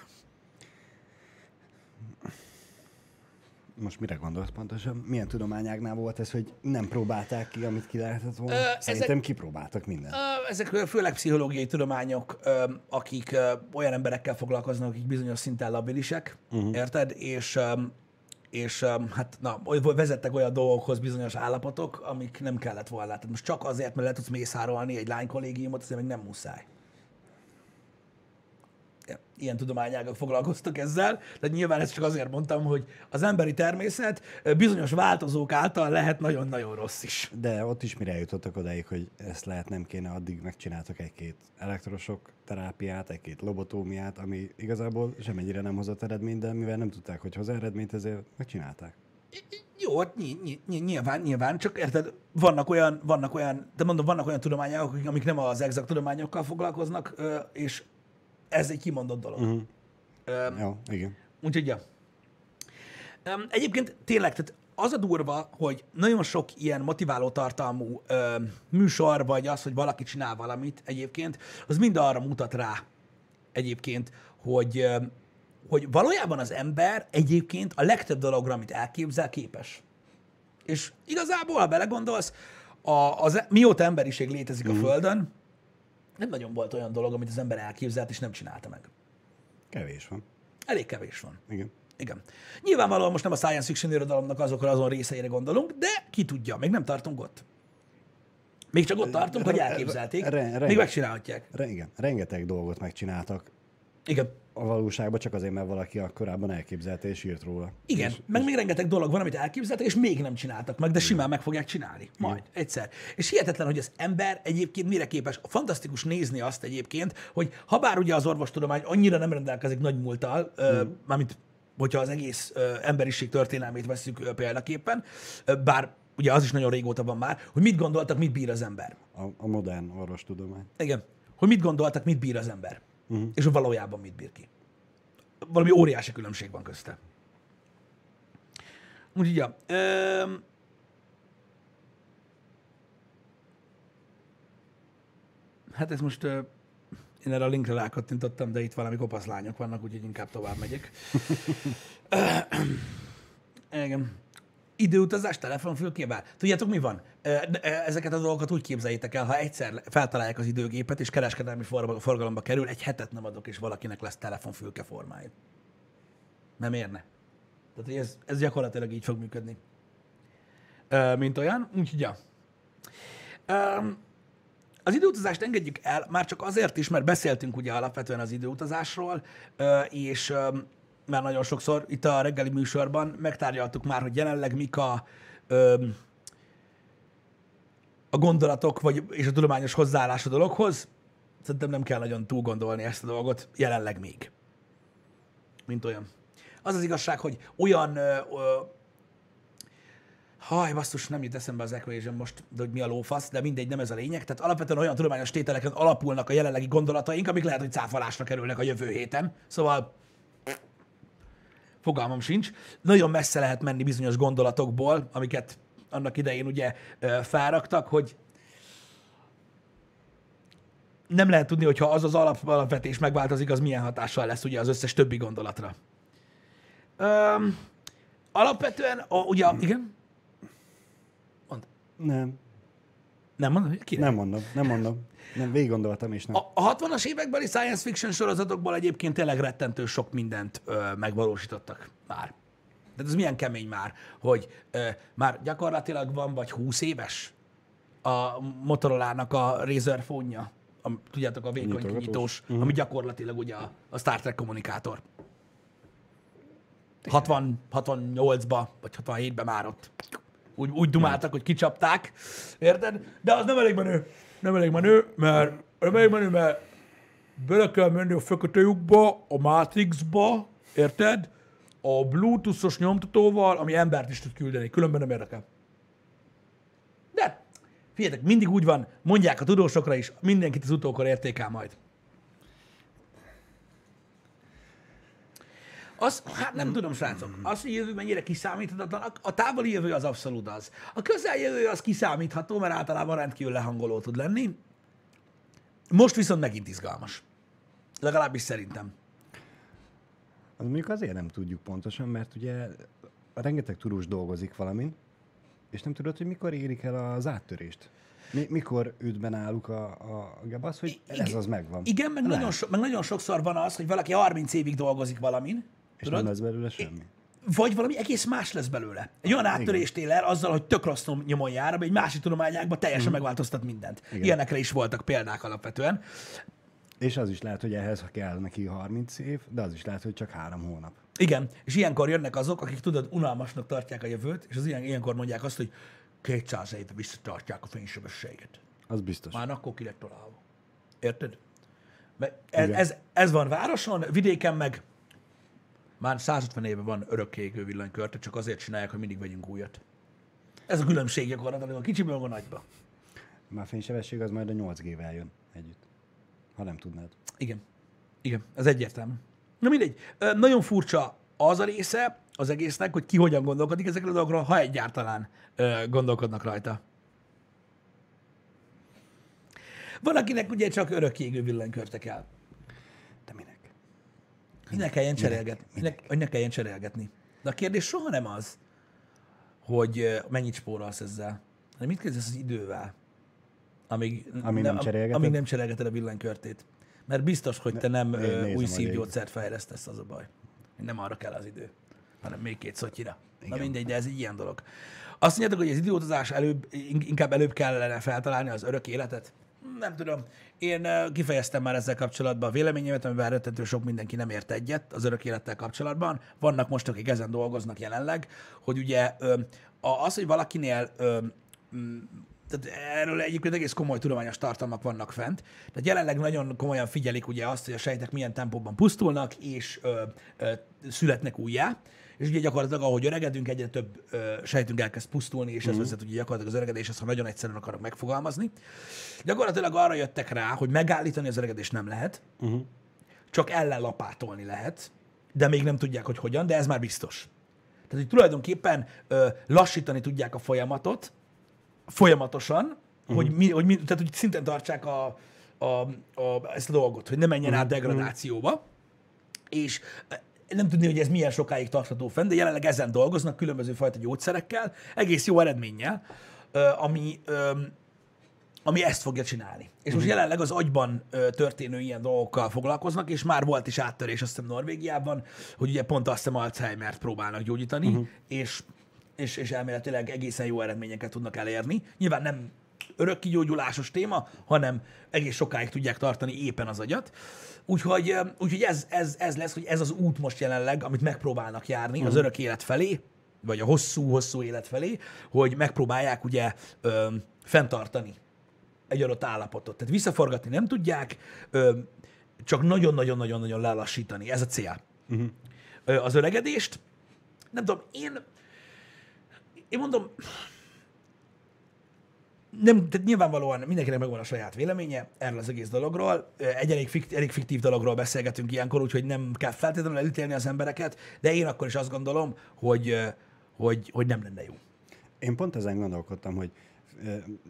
Most mire gondolsz pontosan? Milyen tudományágnál volt ez, hogy nem próbálták ki, amit ki lehetett volna? Ö, Ö, ezek- Szerintem kipróbáltak mindent. Ö, Ezek főleg pszichológiai tudományok, ö, akik ö, olyan emberekkel foglalkoznak, akik bizonyos szinten labilisek, uh-huh. érted? És, ö, és ö, hát na, vezettek olyan dolgokhoz bizonyos állapotok, amik nem kellett volna. Tehát most csak azért, mert le tudsz mészárolni egy lánykollégiumot, azért meg nem muszáj. Ilyen tudományágak foglalkoztak ezzel, de nyilván ezt csak azért mondtam, hogy az emberi természet bizonyos változók által lehet nagyon-nagyon rossz is. De ott is mire jutottak odáig, hogy ezt lehet nem kéne, addig megcsináltak egy-két elektrosok terápiát, egy-két lobotómiát, ami igazából semmennyire nem hozott eredményt, de mivel nem tudták, hogy hoz eredményt, ezért megcsinálták. Jó, ny- ny- ny- nyilván, nyilván, csak érted, vannak olyan, vannak olyan, de mondom, vannak olyan tudományok, amik nem az exakt tudományokkal foglalkoznak, és ez egy kimondott dolog. Uh-huh. Jó, igen. Úgyhogy, ja. Um, egyébként tényleg, tehát az a durva, hogy nagyon sok ilyen motiváló tartalmú ö, műsor, vagy az, hogy valaki csinál valamit egyébként, az mind arra mutat rá egyébként, hogy, ö, hogy valójában az ember egyébként a legtöbb dologra, amit elképzel, képes. És igazából, ha belegondolsz, a, az, mióta emberiség létezik a Földön, nem nagyon volt olyan dolog, amit az ember elképzelt, és nem csinálta meg. Kevés van. Elég kevés van. Igen. Igen. Nyilvánvalóan most nem a science fiction irodalomnak azokra azon részeire gondolunk, de ki tudja, még nem tartunk ott. Még csak ott tartunk, hogy elképzelték, re- re- még megcsinálhatják. Re- igen. Rengeteg dolgot megcsináltak Igen. A valóságban, csak azért, mert valaki a korábban elképzelte és írt róla. Igen, és, meg még rengeteg dolog van, amit elképzeltek, és még nem csináltak meg, de simán meg fogják csinálni. Majd, egyszer. És hihetetlen, hogy az ember egyébként mire képes. Fantasztikus nézni azt egyébként, hogy ha bár ugye az orvostudomány annyira nem rendelkezik nagy múlttal, mm. mármint hogyha az egész ö, emberiség történelmét veszük ö, példaképpen, ö, bár ugye az is nagyon régóta van már, hogy mit gondoltak, mit bír az ember. A, a modern orvostudomány. Igen. Hogy mit gondoltak, mit bír az ember. Uh-huh. És valójában mit bír ki. Valami óriási különbség van közte. Úgyhogy, ja. Öm... Hát ez most... Ö... Én erre a linkre rákattintottam, de itt valami kopasz lányok vannak, úgyhogy inkább tovább megyek. Igen. Időutazás, telefonfülkével. Tudjátok, mi van? Ezeket a dolgokat úgy képzeljétek el, ha egyszer feltalálják az időgépet, és kereskedelmi forgalomba kerül, egy hetet nem adok, és valakinek lesz telefonfülke formája. Nem érne. Tehát, hogy ez, ez gyakorlatilag így fog működni. Mint olyan, úgyhogy ja. Az időutazást engedjük el, már csak azért is, mert beszéltünk ugye alapvetően az időutazásról, és már nagyon sokszor itt a reggeli műsorban megtárgyaltuk már, hogy jelenleg mik a, ö, a gondolatok vagy, és a tudományos hozzáállás a dologhoz. Szerintem nem kell nagyon túl gondolni ezt a dolgot, jelenleg még. Mint olyan. Az az igazság, hogy olyan ö, ö, Haj, basszus, nem jut eszembe az equation most, hogy mi a lófasz, de mindegy, nem ez a lényeg. Tehát alapvetően olyan tudományos tételeken alapulnak a jelenlegi gondolataink, amik lehet, hogy cáfolásra kerülnek a jövő héten. Szóval fogalmam sincs. Nagyon messze lehet menni bizonyos gondolatokból, amiket annak idején ugye ö, felraktak, hogy nem lehet tudni, hogyha az az alap, alapvetés megváltozik, az milyen hatással lesz ugye az összes többi gondolatra. Öm, alapvetően, a, ugye, igen? Nem, Nem mondom, kinek? nem mondom, nem mondom. Nem, végig gondoltam, és nem. A, a 60-as évekbeli science fiction sorozatokból egyébként tényleg rettentő sok mindent ö, megvalósítottak már. De ez milyen kemény már, hogy ö, már gyakorlatilag van vagy 20 éves a Motorola-nak a Razer fónja, a, tudjátok, a vékony Nyitogatós. kinyitós, uh-huh. ami gyakorlatilag ugye a, a Star Trek kommunikátor. 60, 68-ba, vagy 67-ben már ott úgy, úgy dumáltak, hogy kicsapták, érted? De az nem elég menő. Nem elég menő, mert nem elég menő, mert bele kell menni a fekete lyukba, a Matrixba, érted? A Bluetooth-os nyomtatóval, ami embert is tud küldeni, különben nem érdekel. De, figyeljetek, mindig úgy van, mondják a tudósokra is, mindenkit az utókor értékel majd. Az, hát nem tudom, srácok, az, hogy jövő mennyire kiszámíthatatlan, a- távoli jövő az abszolút az. A közeljövő az kiszámítható, mert általában rendkívül lehangoló tud lenni. Most viszont megint izgalmas. Legalábbis szerintem. Az mondjuk azért nem tudjuk pontosan, mert ugye rengeteg tudós dolgozik valamin, és nem tudod, hogy mikor érik el az áttörést. Mi, mikor üt be náluk a, a gebasz, hogy ez Igen. az megvan. Igen, meg Lehet. nagyon, so, meg nagyon sokszor van az, hogy valaki 30 évig dolgozik valamin, És tudod? nem lesz belőle semmi. vagy valami egész más lesz belőle. Egy olyan áttörést él el azzal, hogy tök rossz nyomon jár, ami egy másik tudományágban teljesen megváltoztat mindent. Igen. Ilyenekre is voltak példák alapvetően. És az is lehet, hogy ehhez kell neki 30 év, de az is lehet, hogy csak három hónap. Igen, és ilyenkor jönnek azok, akik tudod, unalmasnak tartják a jövőt, és az ilyen, ilyenkor mondják azt, hogy 200 éve visszatartják a fénysebességet. Az biztos. Már akkor ki lett találva. Érted? Mert ez, Igen. ez, ez van városon, vidéken meg már 150 éve van örökké égő villanykörte, csak azért csinálják, hogy mindig vegyünk újat. Ez a különbség gyakorlatilag a kicsiből a nagyba. Már fénysebesség az majd a 8G-vel jön együtt. Ha nem tudnád. Igen. Igen, ez egyértelmű. Na mindegy. Ö, Nagyon furcsa az a része az egésznek, hogy ki hogyan gondolkodik ezekről a dolgokról, ha egyáltalán ö, gondolkodnak rajta. Van, akinek ugye csak örökké égő villanykörte kell. Hogy ne kelljen cserélgetni. Minek, hogy ne kelljen cserélgetni. De a kérdés soha nem az, hogy mennyit spórolsz ezzel, hanem mit kezdesz az idővel, amíg, Amíg nem cserélgeted? amíg nem cserélgeted a villanykörtét. Mert biztos, hogy te nem né- nézem új szívgyógyszert fejlesztesz, az a baj. Nem arra kell az idő, hanem még két szotyira. Na mindegy, de ez egy ilyen dolog. Azt mondjátok, hogy az időutazás előbb, in- inkább előbb kellene feltalálni az örök életet? Nem tudom. Én kifejeztem már ezzel kapcsolatban a véleményemet, amivel rettentő sok mindenki nem ért egyet az örök élettel kapcsolatban. Vannak most, akik ezen dolgoznak jelenleg, hogy ugye az, hogy valakinél tehát erről egyébként egész komoly tudományos tartalmak vannak fent. Tehát jelenleg nagyon komolyan figyelik ugye azt, hogy a sejtek milyen tempóban pusztulnak, és ö, ö, születnek újjá. És ugye gyakorlatilag, ahogy öregedünk, egyre több ö, sejtünk elkezd pusztulni, és ez vezet ugye gyakorlatilag az öregedéshez, ha nagyon egyszerűen akarok megfogalmazni. Gyakorlatilag arra jöttek rá, hogy megállítani az öregedést nem lehet, Uh-huh. csak ellenlapátolni lehet, de még nem tudják, hogy hogyan, de ez már biztos. Tehát, hogy tulajdonképpen ö, lassítani tudják a folyamatot, folyamatosan, uh-huh. hogy, mi, hogy mi, tehát, hogy szinten tartsák a, a, a, ezt a dolgot, hogy ne menjen át degradációba, és ö, nem tudni, hogy ez milyen sokáig tartható fenn, de jelenleg ezen dolgoznak különböző fajta gyógyszerekkel, egész jó eredménnyel, ö, ami, ami ezt fogja csinálni. És most jelenleg az agyban ö, történő ilyen dolgokkal foglalkoznak, és már volt is áttörés, azt hiszem Norvégiában, hogy ugye pont azt hiszem Alzheimer-t próbálnak gyógyítani, uh-huh. és, és, és elméletileg egészen jó eredményeket tudnak elérni. Nyilván nem örökkigyógyulásos téma, hanem egész sokáig tudják tartani éppen az agyat. Úgyhogy, úgyhogy ez, ez, ez lesz, hogy ez az út most jelenleg, amit megpróbálnak járni uh-huh. az örök élet felé, vagy a hosszú-hosszú élet felé, hogy megpróbálják ugye ö, fenntartani egy adott állapotot. Tehát visszaforgatni nem tudják, ö, csak nagyon-nagyon-nagyon-nagyon lelassítani. Ez a cél. Uh-huh. Ö, az öregedést, nem tudom, én, én mondom, nem, tehát nyilvánvalóan mindenkinek megvan a saját véleménye erről az egész dologról. Egy elég, fikt, elég fiktív dologról beszélgetünk ilyenkor, úgyhogy nem kell feltétlenül elítélni az embereket, de én akkor is azt gondolom, hogy, hogy, hogy nem lenne jó. Én pont ezen gondolkodtam, hogy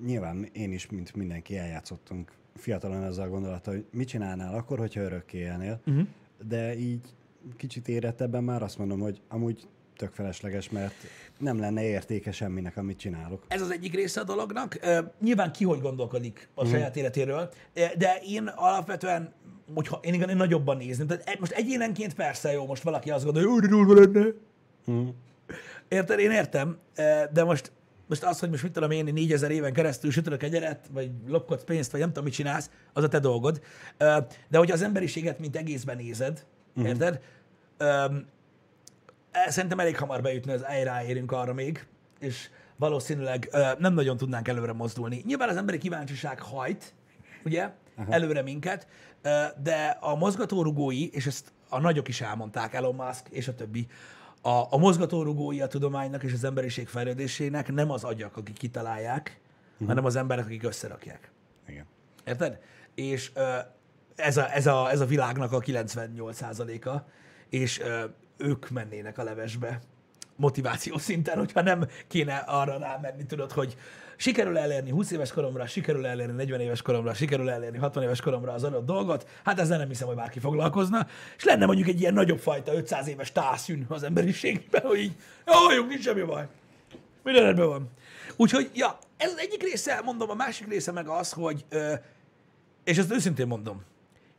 nyilván én is, mint mindenki eljátszottunk fiatalon ezzel a gondolattal, hogy mit csinálnál akkor, hogyha örökké élnél, uh-huh. de így kicsit érettebben már azt mondom, hogy amúgy tök felesleges, mert nem lenne értéke semminek, amit csinálok. Ez az egyik része a dolognak. Nyilván ki hogy gondolkodik a saját életéről, de én alapvetően, hogyha én igen, én nagyobban nézném, tehát egy- most egyénenként persze jó, most valaki azt gondolja, hogy durva lenne. Érted? Én értem, de most, most az, hogy most mit tudom én, 4000 éven keresztül sütölök egyeret, vagy lopkodsz pénzt, vagy nem tudom, mit csinálsz, az a te dolgod. De hogy az emberiséget, mint egészben nézed, érted? Eh, Szerintem elég hamar beütne, az ráérünk arra még, és valószínűleg ö, nem nagyon tudnánk előre mozdulni. Nyilván az emberi kíváncsiság hajt, ugye, Aha. előre minket, ö, de a mozgatórugói, és ezt a nagyok is elmondták, Elon Musk és a többi, a, a mozgatórugói a tudománynak és az emberiség fejlődésének nem az agyak, akik kitalálják, uh-huh. hanem az emberek, akik összerakják. Igen. Érted? És ö, ez, a, ez, a, ez a világnak a 98%-a, és ö, ők mennének a levesbe motiváció szinten, hogyha nem kéne arra rámenni, tudod, hogy sikerül elérni 20 éves koromra, sikerül elérni 40 éves koromra, sikerül elérni 60 éves koromra az adott dolgot, hát ezzel nem hiszem, hogy bárki foglalkozna, és lenne mondjuk egy ilyen nagyobb fajta 500 éves tászűn az emberiségben, hogy így, jó, nincs semmi baj. Minden rendben van. Úgyhogy, ja, ez az egyik része, mondom, a másik része meg az, hogy, és ezt őszintén mondom,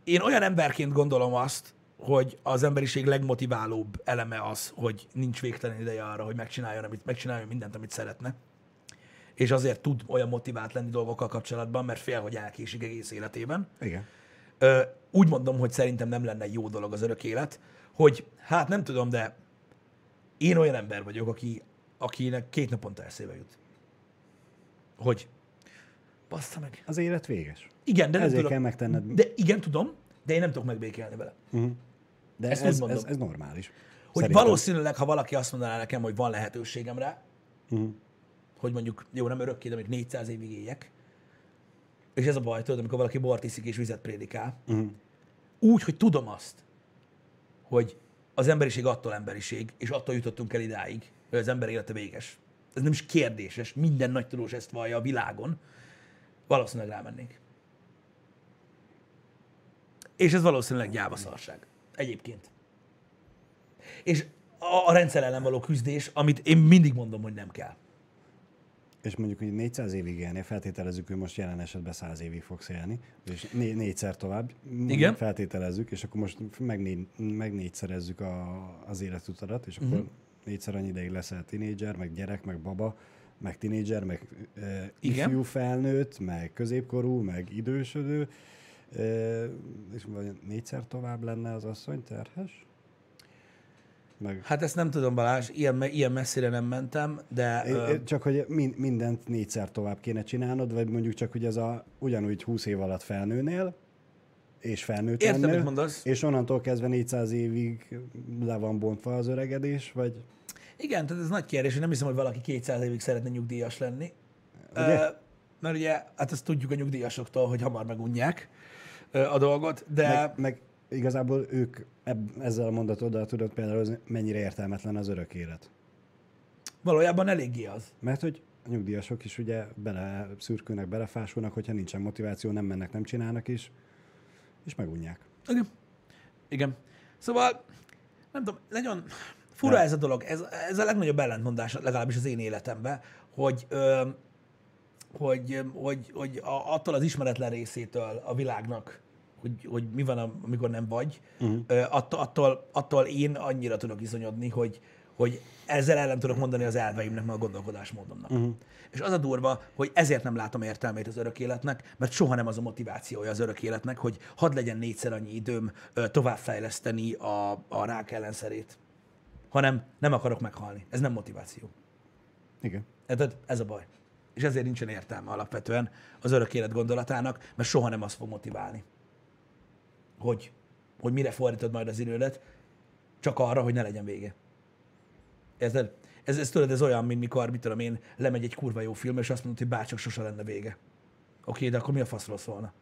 én olyan emberként gondolom azt, hogy az emberiség legmotiválóbb eleme az, hogy nincs végtelen ideje arra, hogy megcsináljon, amit, megcsináljon mindent, amit szeretne. És azért tud olyan motivált lenni dolgokkal kapcsolatban, mert fél, hogy elkésik egész életében. Igen. Ö, úgy mondom, hogy szerintem nem lenne jó dolog az örök élet, hogy hát nem tudom, de én olyan ember vagyok, aki, akinek két naponta eszébe jut. Hogy bassza meg. Az élet véges. Igen, de nem Ezért tudom. kell megtenned. De igen, tudom, de én nem tudok megbékélni vele. De ezt ez, ez, ez normális. Hogy Szerintem. valószínűleg, ha valaki azt mondaná nekem, hogy van lehetőségem rá, Mhm. hogy mondjuk, jó, nem örökké, de mondjuk 400 évig éljek, és ez a baj, tudod, amikor valaki bort iszik és vizet prédikál, Mhm. úgy, hogy tudom azt, hogy az emberiség attól emberiség, és attól jutottunk el idáig, hogy az ember élete véges. Ez nem is kérdéses, minden nagy tudós ezt vallja a világon, valószínűleg rámennék. És ez valószínűleg gyávaszarság. Egyébként. És a, a rendszer ellen való küzdés, amit én mindig mondom, hogy nem kell. És mondjuk, hogy 400 évig élni, feltételezzük, hogy most jelen esetben 100 évig fogsz élni, és né- négyszer tovább. Igen. Feltételezzük, és akkor most megné- megnégyszerezzük a, az életutadat, és akkor uh-huh. négyszer annyi ideig leszel tinédzser, meg gyerek, meg baba, meg tinédzser, meg e, ifjú felnőtt, meg középkorú, meg idősödő, és vagy négyszer tovább lenne az asszony terhes? Meg Hát ezt nem tudom, Balázs, ilyen, ilyen messzire nem mentem, de... É, ö, é, Csak hogy min- mindent négyszer tovább kéne csinálnod, vagy mondjuk csak, hogy ez a ugyanúgy 20 év alatt felnőnél, és felnőtt Értem, lennél, mit mondasz. és onnantól kezdve 400 évig le van bontva az öregedés, vagy Igen, tehát ez nagy kérdés, én nem hiszem, hogy valaki 200 évig szeretne nyugdíjas lenni. Ugye? Ö, mert ugye, hát ezt tudjuk a nyugdíjasoktól, hogy hamar megunják a dolgot, de... meg, meg igazából ők ebb, ezzel a mondatoddal tudod például, az mennyire értelmetlen az örök élet. Valójában eléggé az. Mert hogy a nyugdíjasok is ugye bele szürkülnek, belefásulnak, hogyha nincsen motiváció, nem mennek, nem csinálnak is, és megunják. Igen. Igen. Szóval, nem tudom, nagyon fura De- ez a dolog. Ez, ez a legnagyobb ellentmondás, legalábbis az én életemben, hogy, ö, hogy, hogy, hogy a, attól az ismeretlen részétől a világnak, hogy, hogy mi van, amikor nem vagy, uh-huh. attól, attól, attól én annyira tudok iszonyodni, hogy, hogy ezzel ellen tudok mondani az elveimnek, meg a gondolkodásmódomnak. Uh-huh. És az a durva, hogy ezért nem látom értelmét az örök életnek, mert soha nem az a motivációja az örök életnek, hogy hadd legyen négyszer annyi időm továbbfejleszteni a, a rák ellenszerét, hanem nem akarok meghalni. Ez nem motiváció. Igen. Érted? Ez a baj. És ezért nincsen értelme alapvetően az örök élet gondolatának, mert soha nem az fog motiválni. Hogy, hogy mire fordítod majd az idődet, csak arra, hogy ne legyen vége. Érted? Ez, ez tudod, ez olyan, mint mikor, mit tudom én, lemegy egy kurva jó film, és azt mondod, hogy bárcsak sose lenne vége. Oké, de akkor mi a faszról szólna?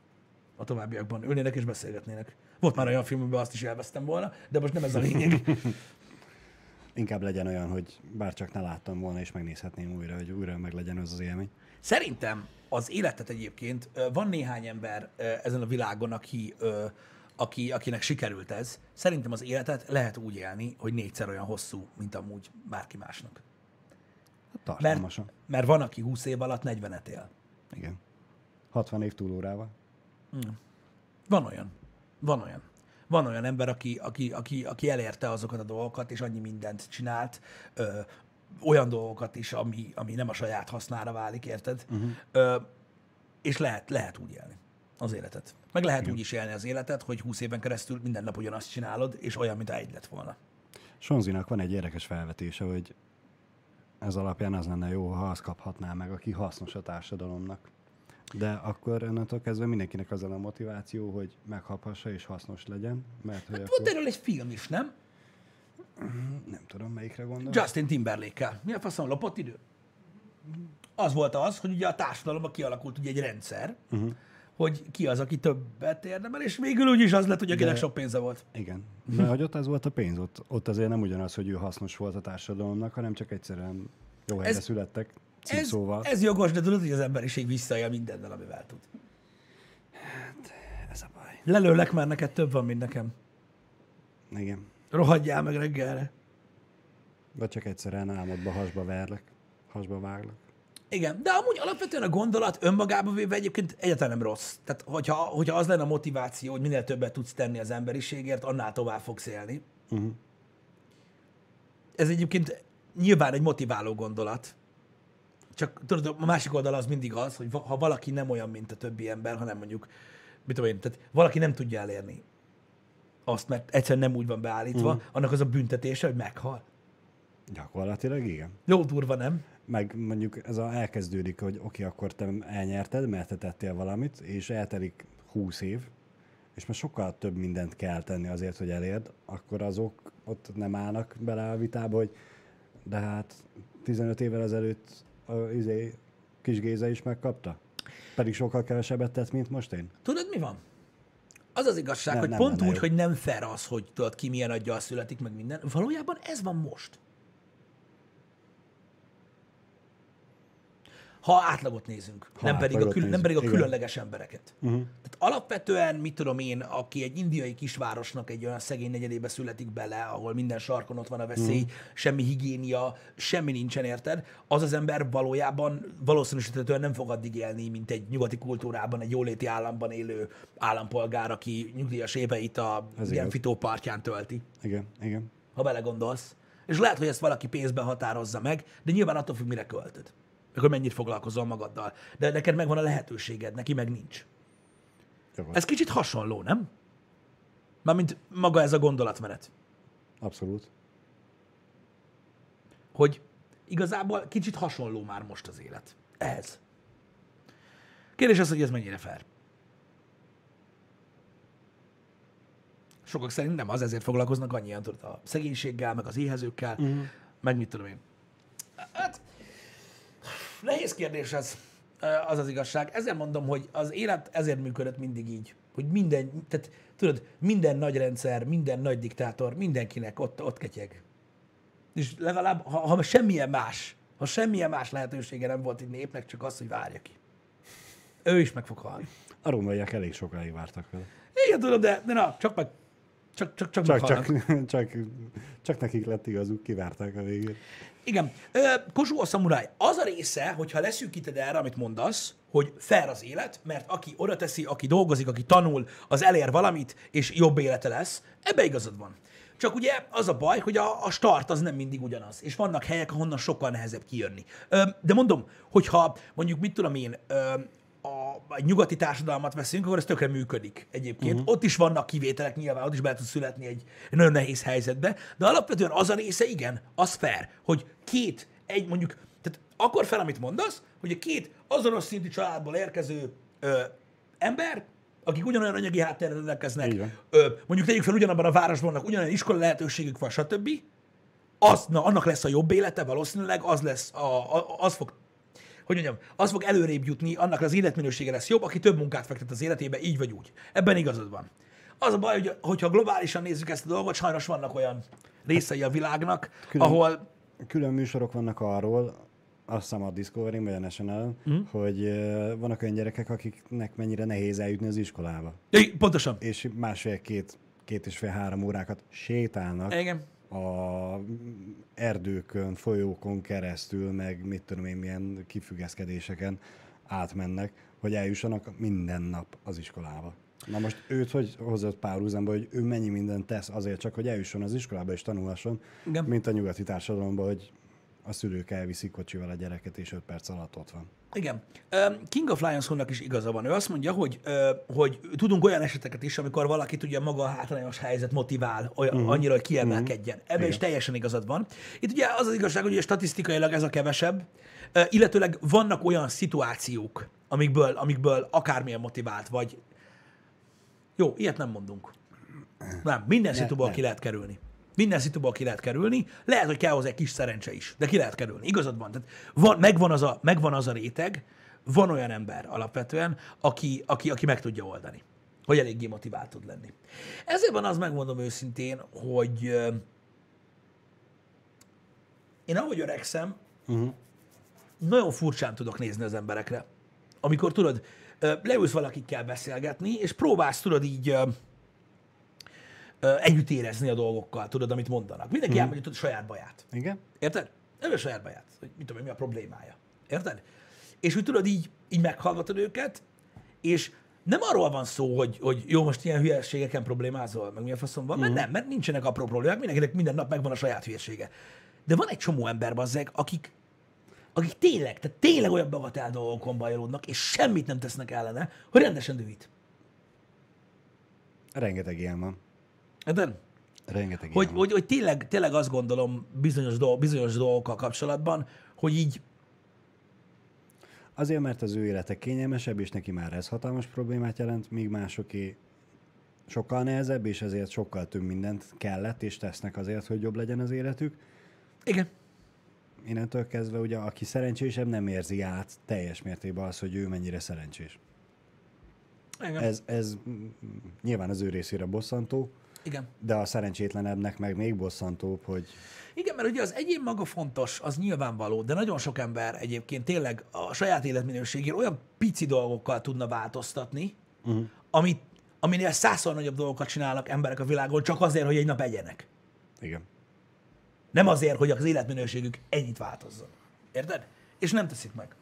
A továbbiakban ülnének és beszélgetnének. Volt már olyan film, amiben azt is elvesztem volna, de most nem ez a lényeg. Inkább legyen olyan, hogy bár csak ne láttam volna, és megnézhetném újra, hogy újra meg legyen az az élmény. Szerintem az életet egyébként van néhány ember ezen a világon, aki, aki, akinek sikerült ez, szerintem az életet lehet úgy élni, hogy négyszer olyan hosszú, mint amúgy bárki másnak. Hát tartalmasan. Mert van, aki 20 év alatt 40-et él. Igen. 60 év túlórával. Van olyan. Van olyan. Van olyan ember, aki, aki, aki, aki elérte azokat a dolgokat, és annyi mindent csinált, ö, olyan dolgokat is, ami, ami nem a saját hasznára válik, érted? Uh-huh. Ö, és lehet, lehet úgy élni az életet. Meg lehet Igen. úgy is élni az életet, hogy 20 éven keresztül minden nap ugyanazt csinálod, és olyan, mint egy lett volna. Sonzinak van egy érdekes felvetése, hogy ez alapján az lenne jó, ha azt kaphatná meg, aki hasznos a társadalomnak. De akkor onnantól kezdve mindenkinek az a motiváció, hogy meghaphassa és hasznos legyen, mert hogy Volt akkor... erről egy film is, nem? Nem tudom, melyikre gondol. Justin Timberlake-kel. Mi a faszom, lopott idő? Az volt az, hogy ugye a társadalomban kialakult ugye egy rendszer, uh-huh. hogy ki az, aki többet érdemel, és végül úgyis az lett, hogy akinek De- sok pénze volt. Igen. De hogy ott az volt a pénz, ott, ott azért nem ugyanaz, hogy ő hasznos volt a társadalomnak, hanem csak egyszerűen jó helyre Ez- születtek, Ez, címszóval. ez jogos, de tudod, hogy az emberiség visszaél mindennel, amivel tud. ez a baj. Lelőlek, mert neked több van, mint nekem. Igen. Rohadjál meg reggelre. Vagy csak egyszerűen álmodba hasba verlek, hasba váglak. Igen, de amúgy alapvetően a gondolat önmagában véve egyébként egyáltalán nem rossz. Tehát, hogyha, hogyha az lenne a motiváció, hogy minél többet tudsz tenni az emberiségért, annál tovább fogsz élni. Uh-huh. Ez egyébként nyilván egy motiváló gondolat. Csak tudod, a másik oldal az mindig az, hogy ha valaki nem olyan, mint a többi ember, hanem mondjuk, mit tudom én, tehát valaki nem tudja elérni azt, mert egyszerűen nem úgy van beállítva, mm. annak az a büntetése, hogy meghal. Gyakorlatilag igen. Jó durva, nem? Meg mondjuk ez a, elkezdődik, hogy oké, akkor te elnyerted, mert te tettél valamit, és eltelik 20 év, és most sokkal több mindent kell tenni azért, hogy elérd, akkor azok ott nem állnak bele a vitába, hogy de hát 15 évvel ezelőtt a izé, kis Géza is megkapta. Pedig sokkal kevesebbet tett, mint most én. Tudod, mi van? Az az igazság, Nem, hogy nem pont lenne úgy, jó. hogy nem fair az, hogy tudod, ki milyen aggyal születik, meg minden. Valójában ez van most. Ha átlagot nézünk, Ha nem, pedig a, kül, nem pedig a igen. különleges embereket. Uh-huh. Tehát alapvetően, mit tudom én, aki egy indiai kisvárosnak egy olyan szegény negyedébe születik bele, ahol minden sarkon ott van a veszély, mm. semmi higiénia, semmi nincsen, érted? Az az ember valójában valószínűsíthetően nem fog addig élni, mint egy nyugati kultúrában, egy jóléti államban élő állampolgár, aki nyugdíjas éveit a igaz. fitópartján tölti, Igen, igen. ha belegondolsz. És lehet, hogy ezt valaki pénzben határozza meg, de nyilván attól függ, mire költöd. Meg hogy mennyit foglalkozol magaddal. De neked megvan a lehetőséged, neki meg nincs. Ez kicsit hasonló, nem? Mármint maga ez a gondolatmenet. Abszolút. Hogy igazából kicsit hasonló már most az élet. Ez. Kérdés az, hogy ez mennyire fair. Sokak szerint nem az, ezért foglalkoznak annyian tudod, a szegénységgel, meg az éhezőkkel, uh-huh. meg mit tudom én. Hát, nehéz kérdés ez, az az igazság. Ezért mondom, hogy az élet ezért működött mindig így. Hogy minden, tehát tudod, minden nagy rendszer, minden nagy diktátor, mindenkinek ott, ott ketyeg. És legalább, ha, ha semmilyen más, ha semmilyen más lehetősége nem volt egy népnek, csak az, hogy várja ki. Ő is meg fog halni. A rómaiak elég sokáig vártak vele. Igen, tudom, de, de na, csak meg, csak, csak, csak, Csak, csak, csak, csak nekik lett igazuk, kivárták a végét. Igen. Kossuth a szamuráj. Az a része, hogyha leszűkíted erre, amit mondasz, hogy fair az élet, mert aki oda teszi, aki dolgozik, aki tanul, az elér valamit, és jobb élete lesz, ebbe igazad van. Csak ugye az a baj, hogy a, a start az nem mindig ugyanaz, és vannak helyek, ahonnan sokkal nehezebb kijönni. De mondom, hogyha mondjuk mit tudom én, a, egy nyugati társadalmat veszünk, akkor ez tökre működik egyébként. Uh-huh. Ott is vannak kivételek nyilván, ott is be tud születni egy, egy nagyon nehéz helyzetbe, de alapvetően az a része, igen, az fair, hogy két, egy mondjuk, tehát akkor fel, amit mondasz, hogy a két azonos szintű családból érkező ö, ember, akik ugyanolyan anyagi háttérrel rendelkeznek, ö, mondjuk tegyük fel ugyanabban a városban, vannak ugyanolyan iskola lehetőségük van, stb., az, na, annak lesz a jobb élete, valószínűleg az lesz, a, a, az fog hogy mondjam, az fog előrébb jutni, annak az életminősége lesz jobb, aki több munkát fektet az életébe, így vagy úgy. Ebben igazad van. Az a baj, hogy hogyha globálisan nézzük ezt a dolgot, sajnos vannak olyan részei a világnak, Külön- ahol Külön műsorok vannak arról, azt hiszem a discovery vagy a national Mhm. hogy ö, vannak olyan gyerekek, akiknek mennyire nehéz eljutni az iskolába. Ja, pontosan. És másfél-két, két és fél-három órákat sétálnak Igen. A erdőkön, folyókon keresztül, meg mit tudom én, milyen kifüggeszkedéseken átmennek, hogy eljussanak minden nap az iskolába. Na most őt hogy hozott párhuzamba, hogy ő mennyi mindent tesz azért csak, hogy eljusson az iskolába és tanulhasson, Igen. mint a nyugati társadalomban, hogy a szülők elviszik kocsival a gyereket, és 5 perc alatt ott van. Igen. King of Lions-nak is igaza van. Ő azt mondja, hogy, hogy tudunk olyan eseteket is, amikor valakit ugye maga a hátrányos helyzet motivál olyan, uh-huh. annyira, hogy kiemelkedjen. Ebben is teljesen igazad van. Itt ugye az az igazság, hogy ugye statisztikailag ez a kevesebb, illetőleg vannak olyan szituációk, amikből, amikből akármilyen motivált vagy. Jó, ilyet nem mondunk. Nem, minden szituból ki lehet kerülni. Minden szituból ki lehet kerülni. Lehet, hogy kell hozzá egy kis szerencse is, de ki lehet kerülni. Igazad van. Tehát van, megvan, az a, megvan az a réteg, van olyan ember alapvetően, aki, aki, aki meg tudja oldani, hogy eléggé motivált tud lenni. Ezért van az, megmondom őszintén, hogy én ahogy öregszem, uh-huh. nagyon furcsán tudok nézni az emberekre. Amikor tudod, leülsz valakikkel beszélgetni, és próbálsz, tudod így együtt érezni a dolgokkal, tudod, amit mondanak. Mindenki elmondja tudod, a saját baját. Igen? Érted? Nem a saját baját, hogy mit tudom mi a problémája. Érted? És úgy tudod, így, így meghallgatod őket, és nem arról van szó, hogy, hogy jó, most ilyen hülyeségeken problémázol, meg milyen faszom van, mert nem, mert nincsenek apró problémák, mindenkinek minden nap megvan a saját hülyesége. De van egy csomó ember, bazzeg, akik, akik tényleg, tehát tényleg olyan bagatel dolgokon bajolódnak, és semmit nem tesznek ellene, hogy rendesen dühít. Rengeteg ilyen van. Érted? Rengeteg Hogy, hogy, hogy tényleg, tényleg azt gondolom bizonyos, dolg, bizonyos dolgokkal kapcsolatban, hogy így Azért, mert az ő élete kényelmesebb, és neki már ez hatalmas problémát jelent, míg másoké sokkal nehezebb, és ezért sokkal több mindent kellett és tesznek azért, hogy jobb legyen az életük. igen, Innentől kezdve ugye, aki szerencsésebb, nem érzi át teljes mértékben az, hogy ő mennyire szerencsés. igen, Ez, ez nyilván az ő részére bosszantó, igen. de a szerencsétlenebbnek meg még bosszantóbb, hogy Igen, mert ugye az egyén maga fontos, az nyilvánvaló, de nagyon sok ember egyébként tényleg a saját életminőségén olyan pici dolgokkal tudna változtatni, uh-huh. amit, aminél százszor nagyobb dolgokat csinálnak emberek a világon, csak azért, hogy egy nap egyenek. igen. Nem azért, hogy az életminőségük ennyit változzon. Érted? És nem teszik meg.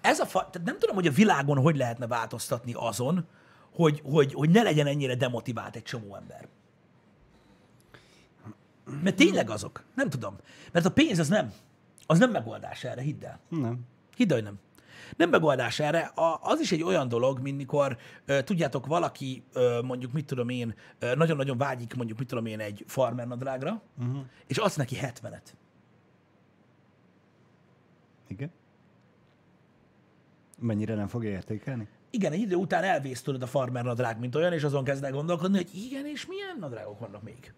Ez a fa... Tehát nem tudom, hogy a világon hogy lehetne változtatni azon, hogy, hogy, hogy ne legyen ennyire demotivált egy csomó ember. Mert tényleg azok. Nem tudom. Mert a pénz az nem. Az nem megoldás erre, hidd el. Nem. Hidd el, hogy nem. Nem megoldás erre. A, az is egy olyan dolog, mint mikor, ö, tudjátok, valaki, ö, mondjuk, mit tudom én, ö, nagyon-nagyon vágyik, mondjuk, mit tudom én, egy farmer nadrágra, uh-huh. és adsz neki 70-et. Igen. Mennyire nem fogja értékelni? Igen, egy idő után elvész tőled a farmer nadrág, mint olyan, és azon kezd el gondolkodni, hogy igen, és milyen nadrágok vannak még.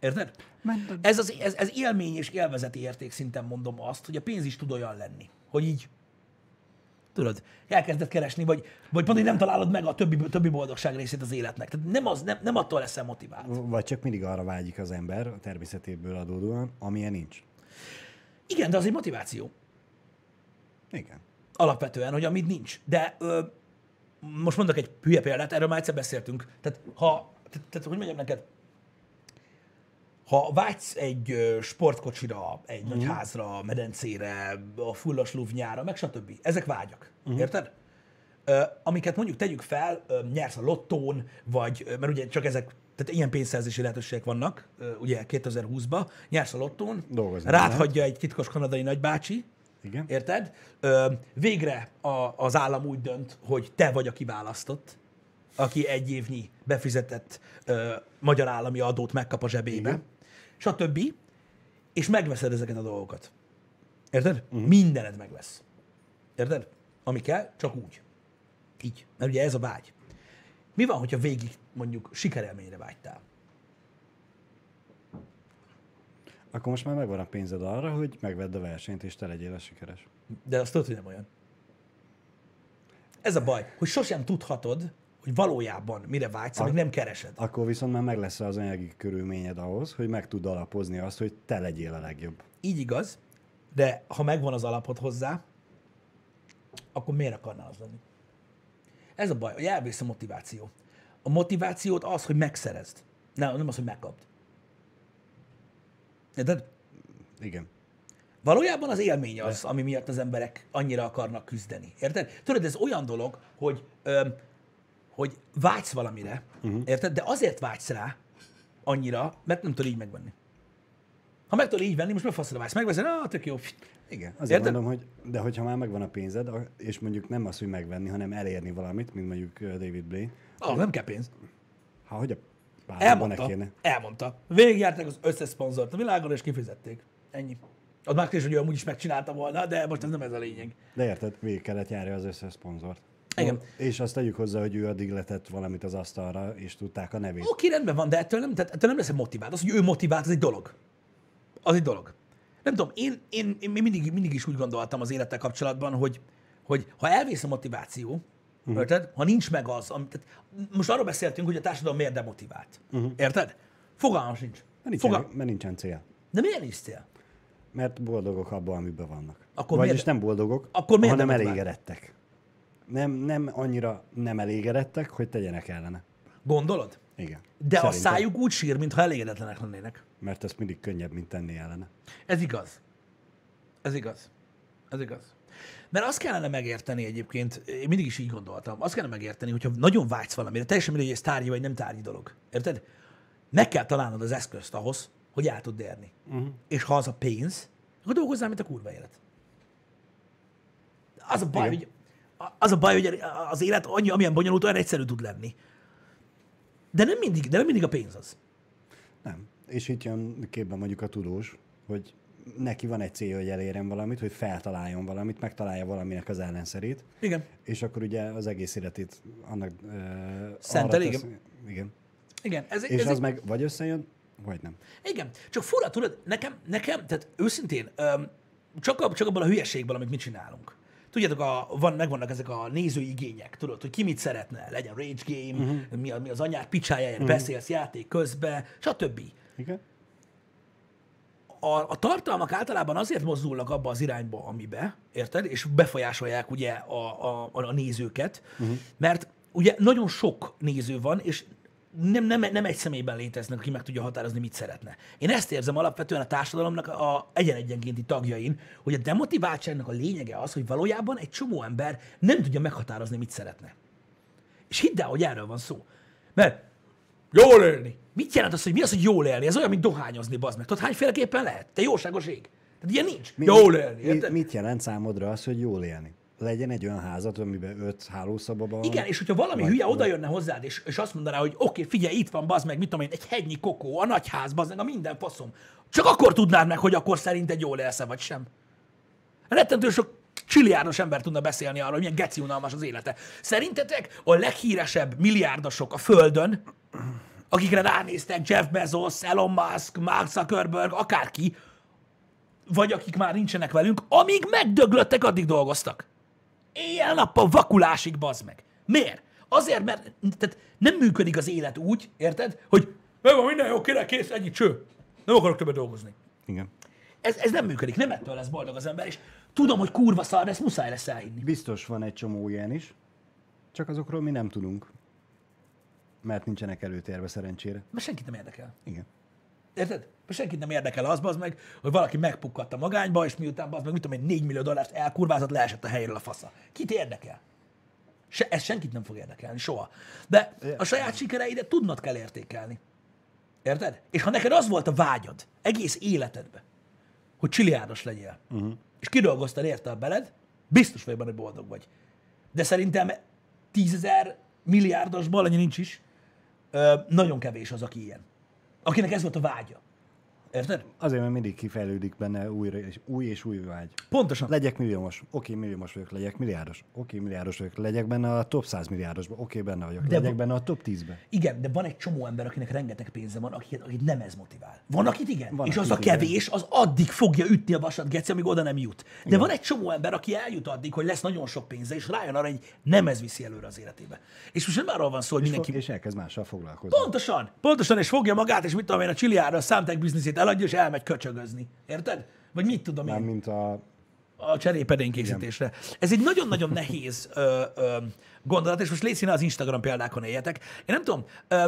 Érted? Mert Ez, az, ez, ez élmény és élvezeti érték szinten mondom azt, hogy a pénz is tud olyan lenni, hogy így, tudod, elkezded keresni, vagy, vagy pont, hogy nem találod meg a többi, többi boldogság részét az életnek. Tehát nem, az, nem, nem attól leszel motivált. Vagy csak mindig arra vágyik az ember, a természetéből adódóan, amilyen nincs. Igen, de az egy motiváció. Igen. Alapvetően, hogy amit nincs. De ö, most mondok egy hülye példát, erről már egyszer beszéltünk. Tehát, ha, tehát, tehát hogy mondjam neked, ha vágysz egy sportkocsira, egy uh-huh. nagy házra, medencére, a fullas luvnyára, meg stb. Ezek vágyak. Uh-huh. Érted? Ö, amiket mondjuk tegyük fel, ö, nyersz a lottón, vagy, mert ugye csak ezek, tehát ilyen pénzszerzési lehetőségek vannak, ö, ugye 2020-ban, nyersz a lottón, Dolgozni rád hagyja egy titkos kanadai nagybácsi, Igen. Érted? Ö, végre a, az állam úgy dönt, hogy te vagy a kiválasztott, aki egy évnyi befizetett ö, magyar állami adót megkap a zsebébe, Igen. stb. És megveszed ezeket a dolgokat. Érted? Uh-huh. Mindened meg lesz. Érted? Ami kell, csak úgy. Így. Mert ugye ez a vágy. Mi van, hogyha végig mondjuk sikerelményre vágytál? Akkor most már megvan a pénzed arra, hogy megvedd a versenyt, és te legyél a sikeres. De azt tudod, hogy nem olyan. Ez a baj, hogy sosem tudhatod, hogy valójában mire vágysz, amíg nem keresed. Akkor viszont már meg lesz az anyagi körülményed ahhoz, hogy meg tud alapozni azt, hogy te legyél a legjobb. Így igaz, De ha megvan az alapod hozzá, akkor miért akarnál az lenni? Ez a baj, hogy elvész a motiváció. A motivációt az, hogy megszerezd. Nem, nem az, hogy megkapd. Érted? Igen. Valójában az élmény az, ami miatt az emberek annyira akarnak küzdeni. Érted? Tudod, ez olyan dolog, hogy, öm, hogy vágysz valamire, uh-huh. érted? De azért vágysz rá annyira, mert nem tudod így megvenni. Ha meg tudod így venni, most meg faszra vágysz, megveszed, ah, tök jó. Igen, azért Érted? mondom, hogy de hogyha már megvan a pénzed, és mondjuk nem az, hogy megvenni, hanem elérni valamit, mint mondjuk David Blaine, Ah, nem kell pénz. ha hogy a ne Elmondta. Elmondta. Végigjárták az összes szponzort a világon, és kifizették. Ennyi. Az már is, hogy amúgy is megcsinálta volna, de most ez nem ez a lényeg. De érted, végig kellett járja az összes szponzort. Igen. És azt tegyük hozzá, hogy ő addig letett valamit az asztalra, és tudták a nevét. Oké, rendben van, de ettől nem, tehát ettől nem lesz motivált. Az, hogy ő motivált, az egy dolog. Az egy dolog. Nem tudom, én, én, én mindig, mindig is úgy gondoltam az élettel kapcsolatban, hogy, hogy ha elvész a motiváció, uh-huh. érted? Ha nincs meg az, ami, tehát most arról beszéltünk, hogy a társadalom miért demotivált. Uh-huh. Érted? Fogalmam sincs. Mert nincsen, Fogal... mert nincsen cél. De miért nincs cél? Mert boldogok abban, amiben vannak. Akkor Vagyis miért- nem boldogok, Akkor miért hanem elégedettek. Nem, nem annyira nem elégedettek, hogy tegyenek ellene. Gondolod? Igen. De a Szerintem. szájuk úgy sír, mintha elégedetlenek lennének. Mert ez mindig könnyebb, mint tenni ellene. Ez igaz. Ez igaz. Ez igaz. Mert azt kellene megérteni egyébként, én mindig is így gondoltam, azt kellene megérteni, hogyha nagyon vágysz valamire, teljesen mindegy, hogy ez tárgyi vagy nem tárgyi dolog. Érted? Meg kell találnod az eszközt ahhoz, hogy el tud érni. Uh-huh. És ha az a pénz, akkor dolgozzál, mint a kurva élet. Az a baj, Igen. hogy, az a baj, hogy az élet annyi, amilyen bonyolult, olyan egyszerű tud lenni. De nem mindig, de nem mindig a pénz az. Nem. És itt jön képben mondjuk a tudós, hogy neki van egy célja, hogy elérjen valamit, hogy feltaláljon valamit, megtalálja valaminek az ellenszerét, Igen. és akkor ugye az egész életét annak... Uh, Szentel, igen. tesz- igen. Igen. Ez, És ez az meg vagy összejön, vagy nem. Igen, csak fura, tudod, nekem, nekem tehát őszintén, öm, csak, ab, csak abban a hülyeségből, amit mi csinálunk. Tudjátok, a, van, megvannak ezek a nézői igények, tudod, hogy ki mit szeretne, legyen rage game, uh-huh. mi, a, mi az anyád picsájáért, uh-huh. beszélsz játék közben, stb. Igen? A, a tartalmak általában azért mozdulnak abba az irányba, amibe, érted? És befolyásolják ugye a, a, a nézőket, uh-huh. mert ugye nagyon sok néző van, és nem, nem, nem egy személyben léteznek, aki meg tudja határozni, mit szeretne. Én ezt érzem alapvetően a társadalomnak a egyen-egyenkénti tagjain, hogy a demotiváltságnak a lényege az, hogy valójában egy csomó ember nem tudja meghatározni, mit szeretne. És hidd el, hogy erről van szó. Mert jól élni. Mit jelent az, hogy mi az, hogy jól élni? Ez olyan, mint dohányozni, bazd meg. Tudod, hányféleképpen lehet? Te jóságos ég. Tehát ilyen nincs. Mi, jól élni. mi, érted? mit jelent számodra az, hogy jól élni? Legyen egy olyan házad, amiben öt hálószoba van. Igen, és hogyha valami vagy- hülye oda jönne hozzád, és, és azt mondaná, hogy oké, figyelj, itt van, bazd meg, mit tudom én, egy hegynyi kokó, a nagy ház, bazd meg, a minden faszom. Csak akkor tudnád meg, hogy akkor szerinted jól élsz vagy sem. Rettentő sok csilliárdos ember tudna beszélni arról, hogy milyen geci unalmas az élete. Szerintetek a leghíresebb milliárdosok a Földön, akikre ránéztek Jeff Bezos, Elon Musk, Mark Zuckerberg, akárki, vagy akik már nincsenek velünk, amíg megdöglöttek, addig dolgoztak. Éjjel-nappal vakulásig, bazd meg. Miért? Azért, mert tehát nem működik az élet úgy, érted, hogy van minden jó, kinek kész, ennyi cső. Nem akarok többet dolgozni. Igen. Ez, ez nem működik, nem ettől lesz boldog az ember, és tudom, hogy kurva szar, de ezt muszáj lesz elhinni. Biztos van egy csomó ilyen is, csak azokról mi nem tudunk. Mert nincsenek előtérve szerencsére. Mert senkit nem érdekel. Igen. Érted? Mert senkit nem érdekel az, bazd meg, hogy valaki megpukkadt a magányba, és miután bazd meg, mit tudom én, 4 millió dollárt elkurvázott, leesett a helyről a fasza. Kit érdekel? Se, ez senkit nem fog érdekelni, soha. De a saját sikereidet tudnod kell értékelni. Érted? És ha neked az volt a vágyad egész életedben, hogy csiliárdos legyél, uh-huh. és kidolgoztad érte a beled, biztos vagy benne, hogy boldog vagy. De szerintem tízezer milliárdosból, annyi nincs is, nagyon kevés az, aki ilyen. Akinek ez volt a vágya. Érted? Azért, mert mindig kifejlődik benne újra, és új és új vágy. Pontosan. Legyek milliómos. Oké, milliómos vagyok, legyek milliárdos. Oké, milliárdos vagyok. Legyek benne a top 100 milliárdosban. Oké, benne vagyok. De legyek va- benne a top 10-ben. Igen, de van egy csomó ember, akinek rengeteg pénze van, akit, akit nem ez motivál. Van, akit igen. Van, és az a igen. kevés, az addig fogja ütni a vasat, geci, amíg oda nem jut. De igen. van egy csomó ember, aki eljut addig, hogy lesz nagyon sok pénze, és rájön arra, hogy nem ez viszi előre az életébe. És most nem arról van szó, hogy És, mindenki... fog, és elkezd mással foglalkozni. Pontosan, pontosan, és fogja magát, és mit tudom én, a csiliára a számtek bizniszét eladja, és elmegy köcsögözni. Érted? Vagy mit tudom én. Nem, mint a... a cserépedény készítésre. Ez egy nagyon-nagyon nehéz ö, ö, gondolat, és most légy színe az Instagram példákon éljetek. Én nem tudom, ö,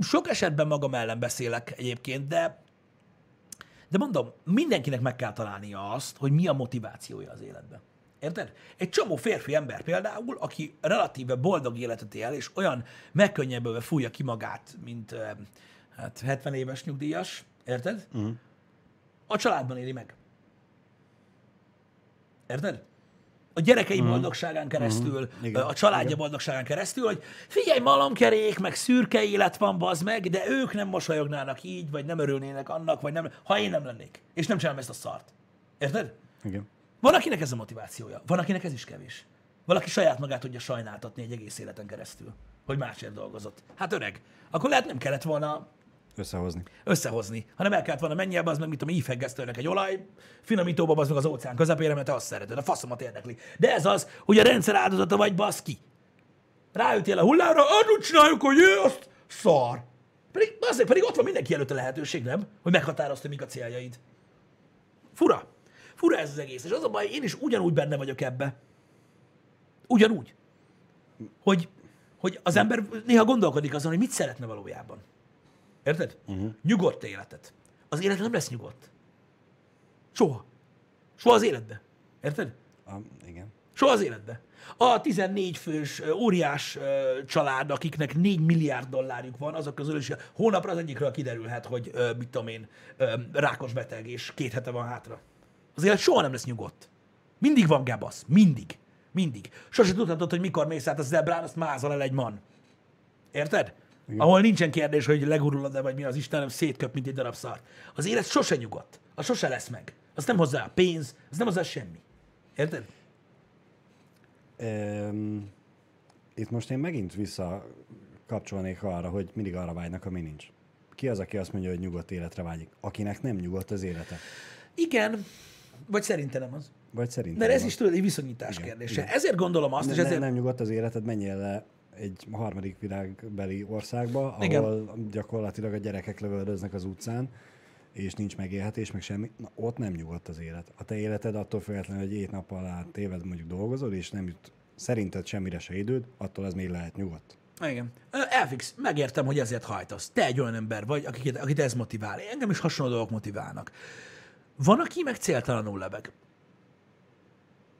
sok esetben magam ellen beszélek egyébként, de de mondom, mindenkinek meg kell találnia azt, hogy mi a motivációja az életben. Érted? Egy csomó férfi ember például, aki relatíve boldog életet él, és olyan megkönnyebbülve fújja ki magát, mint hát 70 éves nyugdíjas, érted? Uh-huh. A családban éli meg. Érted? A gyerekei uh-huh. boldogságán keresztül, uh-huh. Igen. a családja Igen. boldogságán keresztül, hogy figyelj, malomkerék, meg szürke élet van, bazd meg, de ők nem mosolyognának így, vagy nem örülnének annak, vagy nem, ha én nem lennék, és nem csinálom ezt a szart. Érted? Igen. Van, akinek ez a motivációja, van, akinek ez is kevés. Valaki saját magát tudja sajnáltatni egy egész életen keresztül, hogy másért dolgozott. Hát öreg, akkor lehet nem kellett volna Összehozni. összehozni, hanem el kellett volna menni ebbe, az meg, mint a ífeggesztőnek egy olaj, finomítóba az meg az óceán közepére, mert te azt szereted, a faszomat érdekli. De ez az, hogy a rendszer áldozata vagy, baszki. Ráütél a hullámra, adjuk csináljuk, hogy jö, azt szar. Pedig, azért, pedig ott van mindenki előtt a lehetőség, nem? Hogy meghatározta, mik a céljaid. Fura. Fura ez az egész. És az a baj, én is ugyanúgy benne vagyok ebbe. Ugyanúgy. Hogy, hogy az ember néha gondolkodik azon, hogy mit szeretne valójában. Érted? Uh-huh. Nyugodt életet. Az élet nem lesz nyugodt. Soha. Soha az életbe. Érted? A, igen. Soha az életbe. A 14 fős óriás család, akiknek 4 milliárd dollárjuk van, azok közül is hónapra az egyikről kiderülhet, hogy mit tudom én, rákos beteg, és két hete van hátra. Az élet soha nem lesz nyugodt. Mindig van gebasz. Mindig. Mindig. Sose tudhatod, hogy mikor mész át a zebrán, azt mázol el egy man. Érted? Igen. Ahol nincsen kérdés, hogy legurulod-e, vagy mi az Isten, hanem szétköp, mint egy darab szart. Az élet sose nyugodt. Az sose lesz meg. Az nem hozzá a pénz, az nem hozzá semmi. Érted? Um, itt most én megint vissza kapcsolnék arra, hogy mindig arra vágynak, ami nincs. Ki az, aki azt mondja, hogy nyugodt életre vágyik? Akinek nem nyugodt az élete. Igen, vagy szerintem az. Vagy szerintem. Mert ez az. is tudod, egy viszonyítás Igen, kérdése. igen. Ezért gondolom azt, ne, és ezért... nem nyugodt az életed, menjél le egy harmadik világbeli országba, Igen. ahol gyakorlatilag a gyerekek lövöldöznek az utcán, és nincs megélhetés, meg semmi. Na, ott nem nyugodt az élet. A te életed attól függetlenül, hogy egy nappal át éved mondjuk dolgozol, és nem jut szerinted semmire se időd, attól az még lehet nyugodt. Igen. Elfix, megértem, hogy ezért hajtasz. Te egy olyan ember vagy, akit, akit ez motivál. Engem is hasonló dolgok motiválnak. Van, aki meg céltalanul lebeg.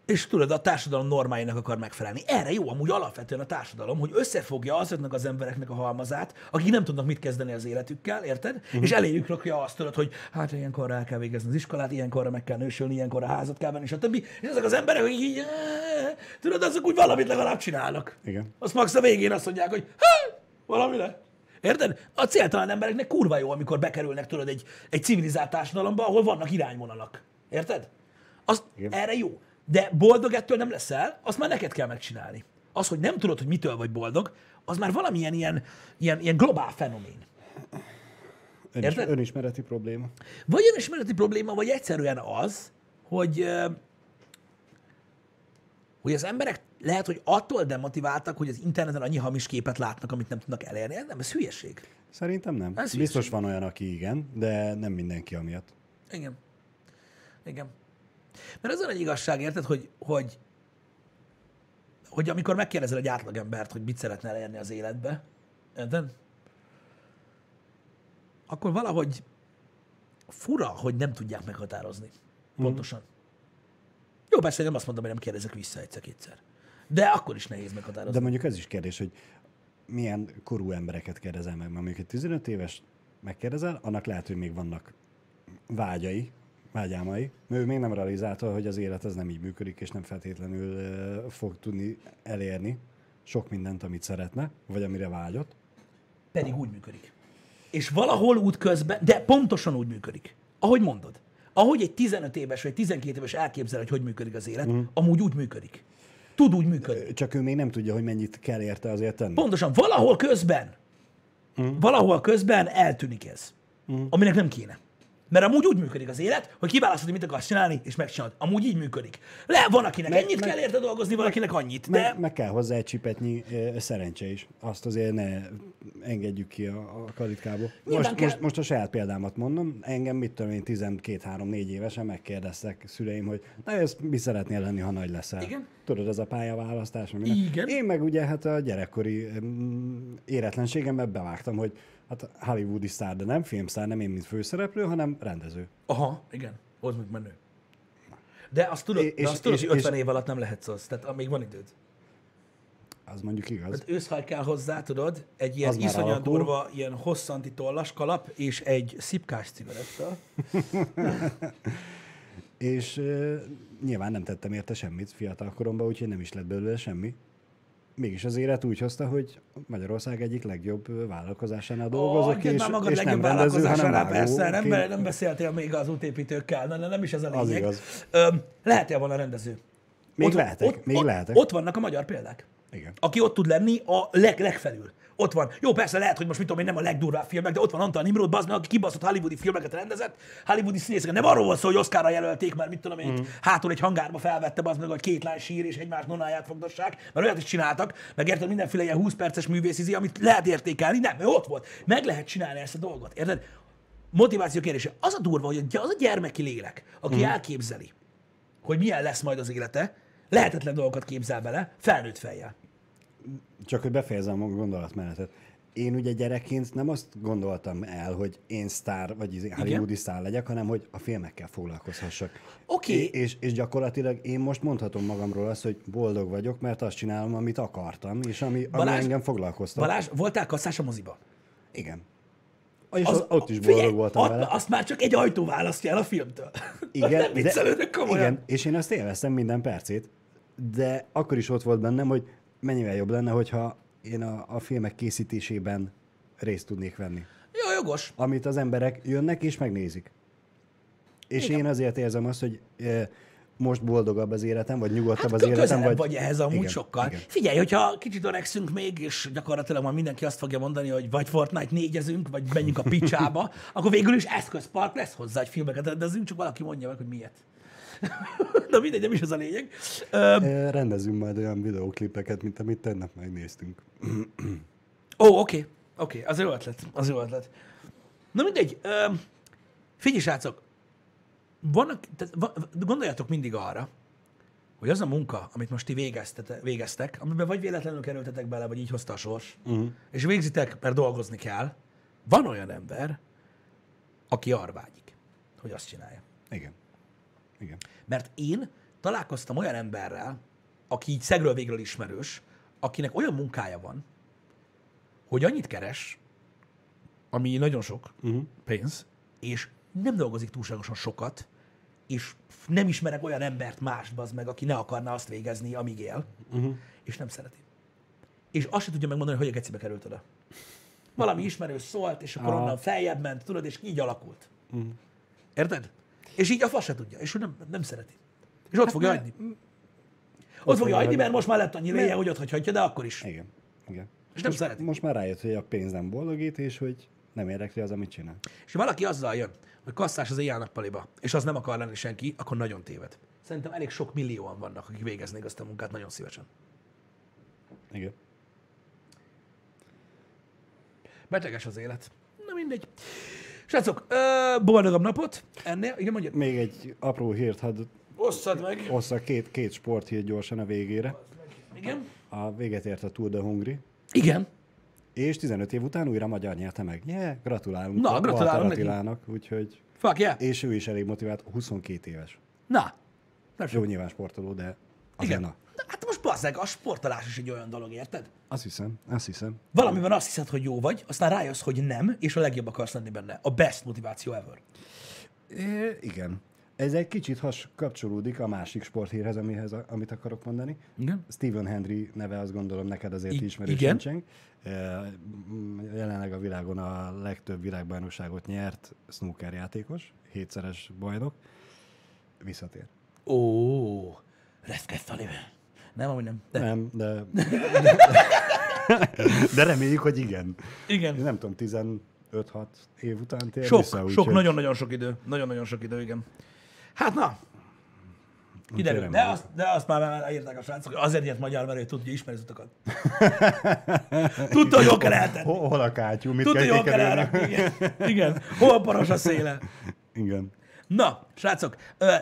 És tudod, a társadalom normáinak akar megfelelni. Erre jó amúgy alapvetően a társadalom, hogy összefogja azoknak az embereknek a halmazát, akik nem tudnak mit kezdeni az életükkel, érted? Uh-huh. És eléjük rakja azt, tudod, hogy hát ilyenkorra el kell végezni az iskolát, ilyenkorra meg kell nősülni, ilyenkorra házat kell venni, stb. És ezek az emberek, hogy így, tudod, azok úgy valamit legalább csinálnak. Igen. Azt max a végén azt mondják, hogy "Há, valami lett. Érted? A céltalan embereknek kurva jó, amikor bekerülnek, tudod, egy, egy civilizált társadalomba, ahol vannak irányvonalak. Érted? Az Igen. erre jó. De boldog ettől nem leszel, azt már neked kell megcsinálni. Az, hogy nem tudod, hogy mitől vagy boldog, az már valamilyen ilyen, ilyen, ilyen globál fenomén. Önis, önismereti probléma. Vagy önismereti probléma, vagy egyszerűen az, hogy, hogy az emberek lehet, hogy attól demotiváltak, hogy az interneten annyi hamis képet látnak, amit nem tudnak elérni. Ez Nem, ez hülyeség. Szerintem nem. Ez Biztos van olyan, aki igen, de nem mindenki amiatt. Igen. Igen. Mert az nagy igazság, érted, hogy, hogy, hogy amikor megkérdezel egy átlagembert, hogy mit szeretne elérni az életbe, érted? Akkor valahogy fura, hogy nem tudják meghatározni. Pontosan. Jó, persze nem azt mondom, hogy nem kérdezek vissza egyszer-kétszer. De akkor is nehéz meghatározni. De mondjuk ez is kérdés, hogy milyen korú embereket kérdezel meg. Mert mondjuk egy 15 éves megkérdezel, annak lehet, hogy még vannak vágyai, vágyámai. Ő még nem realizálta, hogy az élet az nem így működik, és nem feltétlenül fog tudni elérni sok mindent, amit szeretne, vagy amire vágyott. Pedig úgy működik. És valahol út közben, de pontosan úgy működik. Ahogy mondod. Ahogy egy 15 éves vagy 12 éves elképzel, hogy hogy működik az élet, mm. amúgy úgy működik. Tud úgy működni. Csak ő még nem tudja, hogy mennyit kell érte azért tenni. Pontosan, valahol közben, mm. valahol közben eltűnik ez, mm. aminek nem kéne. Mert amúgy úgy működik az élet, hogy kiválasztod, mit akarsz csinálni, és megcsinálod. Amúgy így működik. Le, van, akinek Meg- ennyit meg- kell érte dolgozni, van, akinek annyit. Meg, De meg kell hozzá egy csipetnyi ö, szerencse is. Azt azért ne engedjük ki a, a kalitkából. Nyilván Most, kell- most, most a saját példámat mondom. Engem, mit tudom én, 12-3-4 évesen megkérdeztek szüleim, hogy na, ezt mi szeretnél lenni, ha nagy leszel? Igen. Tudod, ez a pályaválasztás. ami- Igen. Én meg ugye hát a gyerekkori mm, éretlenségembe bevágtam, hogy hát hollywoodi sztár, de nem filmsztár, nem én, mint főszereplő, hanem rendező. Aha, igen, az még menő. De azt tudod, És- de azt tudod és- hogy 50 és- év alatt nem lehetsz az, tehát még van időd. Az mondjuk igaz. Tehát őszhaj kell hozzá, tudod, egy ilyen alakul. durva, ilyen hosszanti tollas kalap, és egy szipkás cigaretta. És uh, nyilván nem tettem érte semmit fiatal koromban, úgyhogy nem is lett belőle semmi. Mégis az élet úgy hozta, hogy Magyarország egyik legjobb vállalkozásánál dolgozok, Ó, és, már magad és legjobb nem rendező, hanem vállalkozásánál, persze, nem, be- nem beszéltél még az útépítőkkel, na, nem is ez a Az lényeg. igaz. Öm, lehet-e volna rendező? Még lehetek, még ott, lehetek. Ott vannak a magyar példák. Igen. aki ott tud lenni a leg, legfelül. Ott van. Jó, persze lehet, hogy most mit tudom én, nem a legdurvább filmek, de ott van Antal Nimrod, bazd meg, aki kibaszott hollywoodi filmeket rendezett, hollywoodi színészeket. Nem arról van szó, hogy Oscarra jelölték, mert mit tudom én, mm. hátul egy hangárba felvette, bazd meg, hogy két lány sír és egymás nonáját fogdossák, mert olyat is csináltak, meg érted, mindenféle ilyen 20 perces művészizi, amit lehet értékelni, nem, ő ott volt. Meg lehet csinálni ezt a dolgot, érted? Motiváció kérdése. Az a durva, hogy az a gyermeki lélek, aki mm. elképzeli, hogy milyen lesz majd az élete, lehetetlen dolgokat képzel bele, felnőtt fejjel. Csak hogy befejezem a gondolatmenetet. Én ugye gyerekként nem azt gondoltam el, hogy én sztár, vagy izé hollywoodi sztár legyek, hanem hogy a filmekkel foglalkozhassak. Oké. É- És, és gyakorlatilag én most mondhatom magamról azt, hogy boldog vagyok, mert azt csinálom, amit akartam, és ami, ami Balázs- engem foglalkoztat. Balázs, voltál kasszás a moziba? Igen. És az, ott is boldog figyelj, voltam ott, vele. Azt már csak egy ajtó választja el a filmtől. Igen, nem viccelődök komolyan. igen, és én azt élveztem minden percét, de akkor is ott volt bennem, hogy mennyivel jobb lenne, hogyha én a, a filmek készítésében részt tudnék venni. Jó, jogos. Amit az emberek jönnek és megnézik. És Igen. én azért érzem azt, hogy e, most boldogabb az életem, vagy nyugodtabb Hát az életem, vagy... vagy ehhez amúgy igen, sokkal. Igen. Figyelj, hogyha kicsit öregszünk még, és gyakorlatilag már mindenki azt fogja mondani, hogy vagy Fortnite négyezünk, vagy menjünk a picsába, akkor végül is eszközpark lesz hozzá, hogy filmeket rendezünk, csak valaki mondja meg, hogy miért. Na mindegy, nem is az a lényeg. Ö, rendezünk majd olyan videóklipeket, mint amit tegnap megnéztünk. Ó, oké, oké, az jó ötlet, az jó ötlet. Na mindegy, ö, figyelj srácok, vannak, tehát, va, gondoljatok mindig arra, hogy az a munka, amit most ti végeztek, amiben vagy véletlenül kerültetek bele, vagy így hozta a sors, uh-huh. és végzitek, mert dolgozni kell, van olyan ember, aki arra vágyik, hogy azt csinálja. Igen. Igen. Mert én találkoztam olyan emberrel, aki így szegről végről ismerős, akinek olyan munkája van, hogy annyit keres, ami nagyon sok uh-huh. pénz, és nem dolgozik túlságosan sokat, és nem ismerek olyan embert mást, az meg, aki ne akarna azt végezni, amíg él, uh-huh. és nem szereti. És azt se tudja megmondani, hogy a gecibe került oda. Valami ismerős szólt, és akkor Aha. onnan feljebb ment, tudod, és így alakult. Uh-huh. Érted? És így a fasz se tudja, és ő nem, nem szereti. És ott fogja mert- hagyni. Ott fogja fogja hagyni, mert most már lett annyi léje, hogy ott hagyhatja, de akkor is. Igen. Igen. És nem most, szereti. most már rájött, hogy a pénz nem boldogít, és hogy nem érdekli az, amit csinál. És ha valaki azzal jön, hogy kasszás az éjjel-nappaliba, és az nem akar lenni senki, akkor nagyon téved. Szerintem elég sok millióan vannak, akik végeznék azt a munkát nagyon szívesen. Igen. Beteges az élet. Na mindegy. Srácok, ö, boldogabb napot ennél. Igen, mondja. Még egy apró hírt hadd Osszad meg. hozzak két, két sporthírt gyorsan a végére. Igen. A véget ért a Tour de Hongri, Igen. és 15 év után újra magyar nyerte meg. Yeah, gratulálunk Na, a gratulálunk neki. Attilának, úgyhogy... Fuck yeah. És ő is elég motivált, 22 éves. Na. Nem Jó, nyilván sportoló, de azért Igen. Hát most bazzeg, a sportolás is egy olyan dolog, érted? Azt hiszem, azt hiszem. Valamiben azt hiszed, hogy jó vagy, aztán rájössz, hogy nem, és a legjobb akarsz lenni benne. A best motiváció ever. É, igen. Ez egy kicsit has kapcsolódik a másik sporthírhez, amihez, amit akarok mondani. Igen. Stephen Hendry neve azt gondolom neked azért I- ismerős igen. Jelenleg a világon a legtöbb világbajnokságot nyert snooker játékos, hétszeres bajnok. Visszatér. Ó, Lefkeftalé. Nem, amúgy nem. De. Nem, de... de reméljük, hogy igen. Igen. Nem tudom, 15 5-6 év után tér Sok, vissza, sok, nagyon-nagyon sok idő. Nagyon-nagyon sok idő, igen. Hát na, kiderül. De azt, de azt már elírták a srácok, hogy azért ilyet magyar, mert ő tudja, ismeri utakat. Tudta, hogy hol kell eltenni. Hol, hol a kátyú? Mit Tudta, kell hogy hol kell kikerülni? elrakni. Igen. igen. Hol paras a széle. Igen. Na, srácok,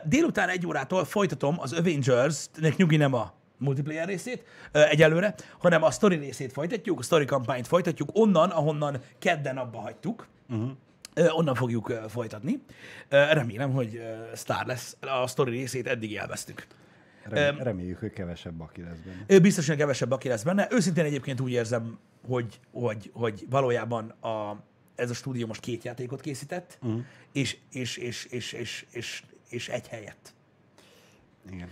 délután egy órától folytatom az Avengers-nek nyugi nem a multiplayer részét egyelőre, hanem a story részét folytatjuk, a story kampányt folytatjuk onnan, ahonnan kedden abba hagytuk. Uh-huh. Onnan fogjuk folytatni. Remélem, hogy sztár lesz. A story részét eddig élveztük. Rem, reméljük, hogy kevesebb aki lesz benne. Ő biztosan kevesebb, aki lesz benne. Őszintén egyébként úgy érzem, hogy, hogy, hogy valójában a, ez a stúdió most két játékot készített, uh-huh. és, és, és, és, és, és, és egy helyett. Igen.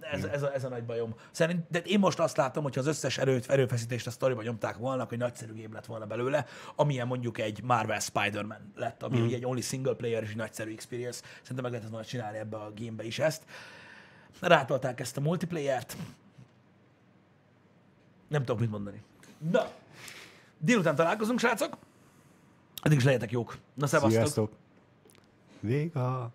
Ez, ez, a, ez a nagy bajom. Szerint, de én most azt látom, hogy az összes erőt, erőfeszítést a sztoriba nyomták volna, hogy nagyszerű game lett volna belőle, amilyen mondjuk egy Marvel Spider-Man lett, ami mm. egy only single player és egy nagyszerű experience. Szerintem meg lehetett volna csinálni ebbe a gamebe is ezt. Rátolták ezt a multiplayert. Nem tudok mit mondani. Na, délután találkozunk, srácok. Addig is legyetek jók. Na, szevasztok. Sziasztok! Véga!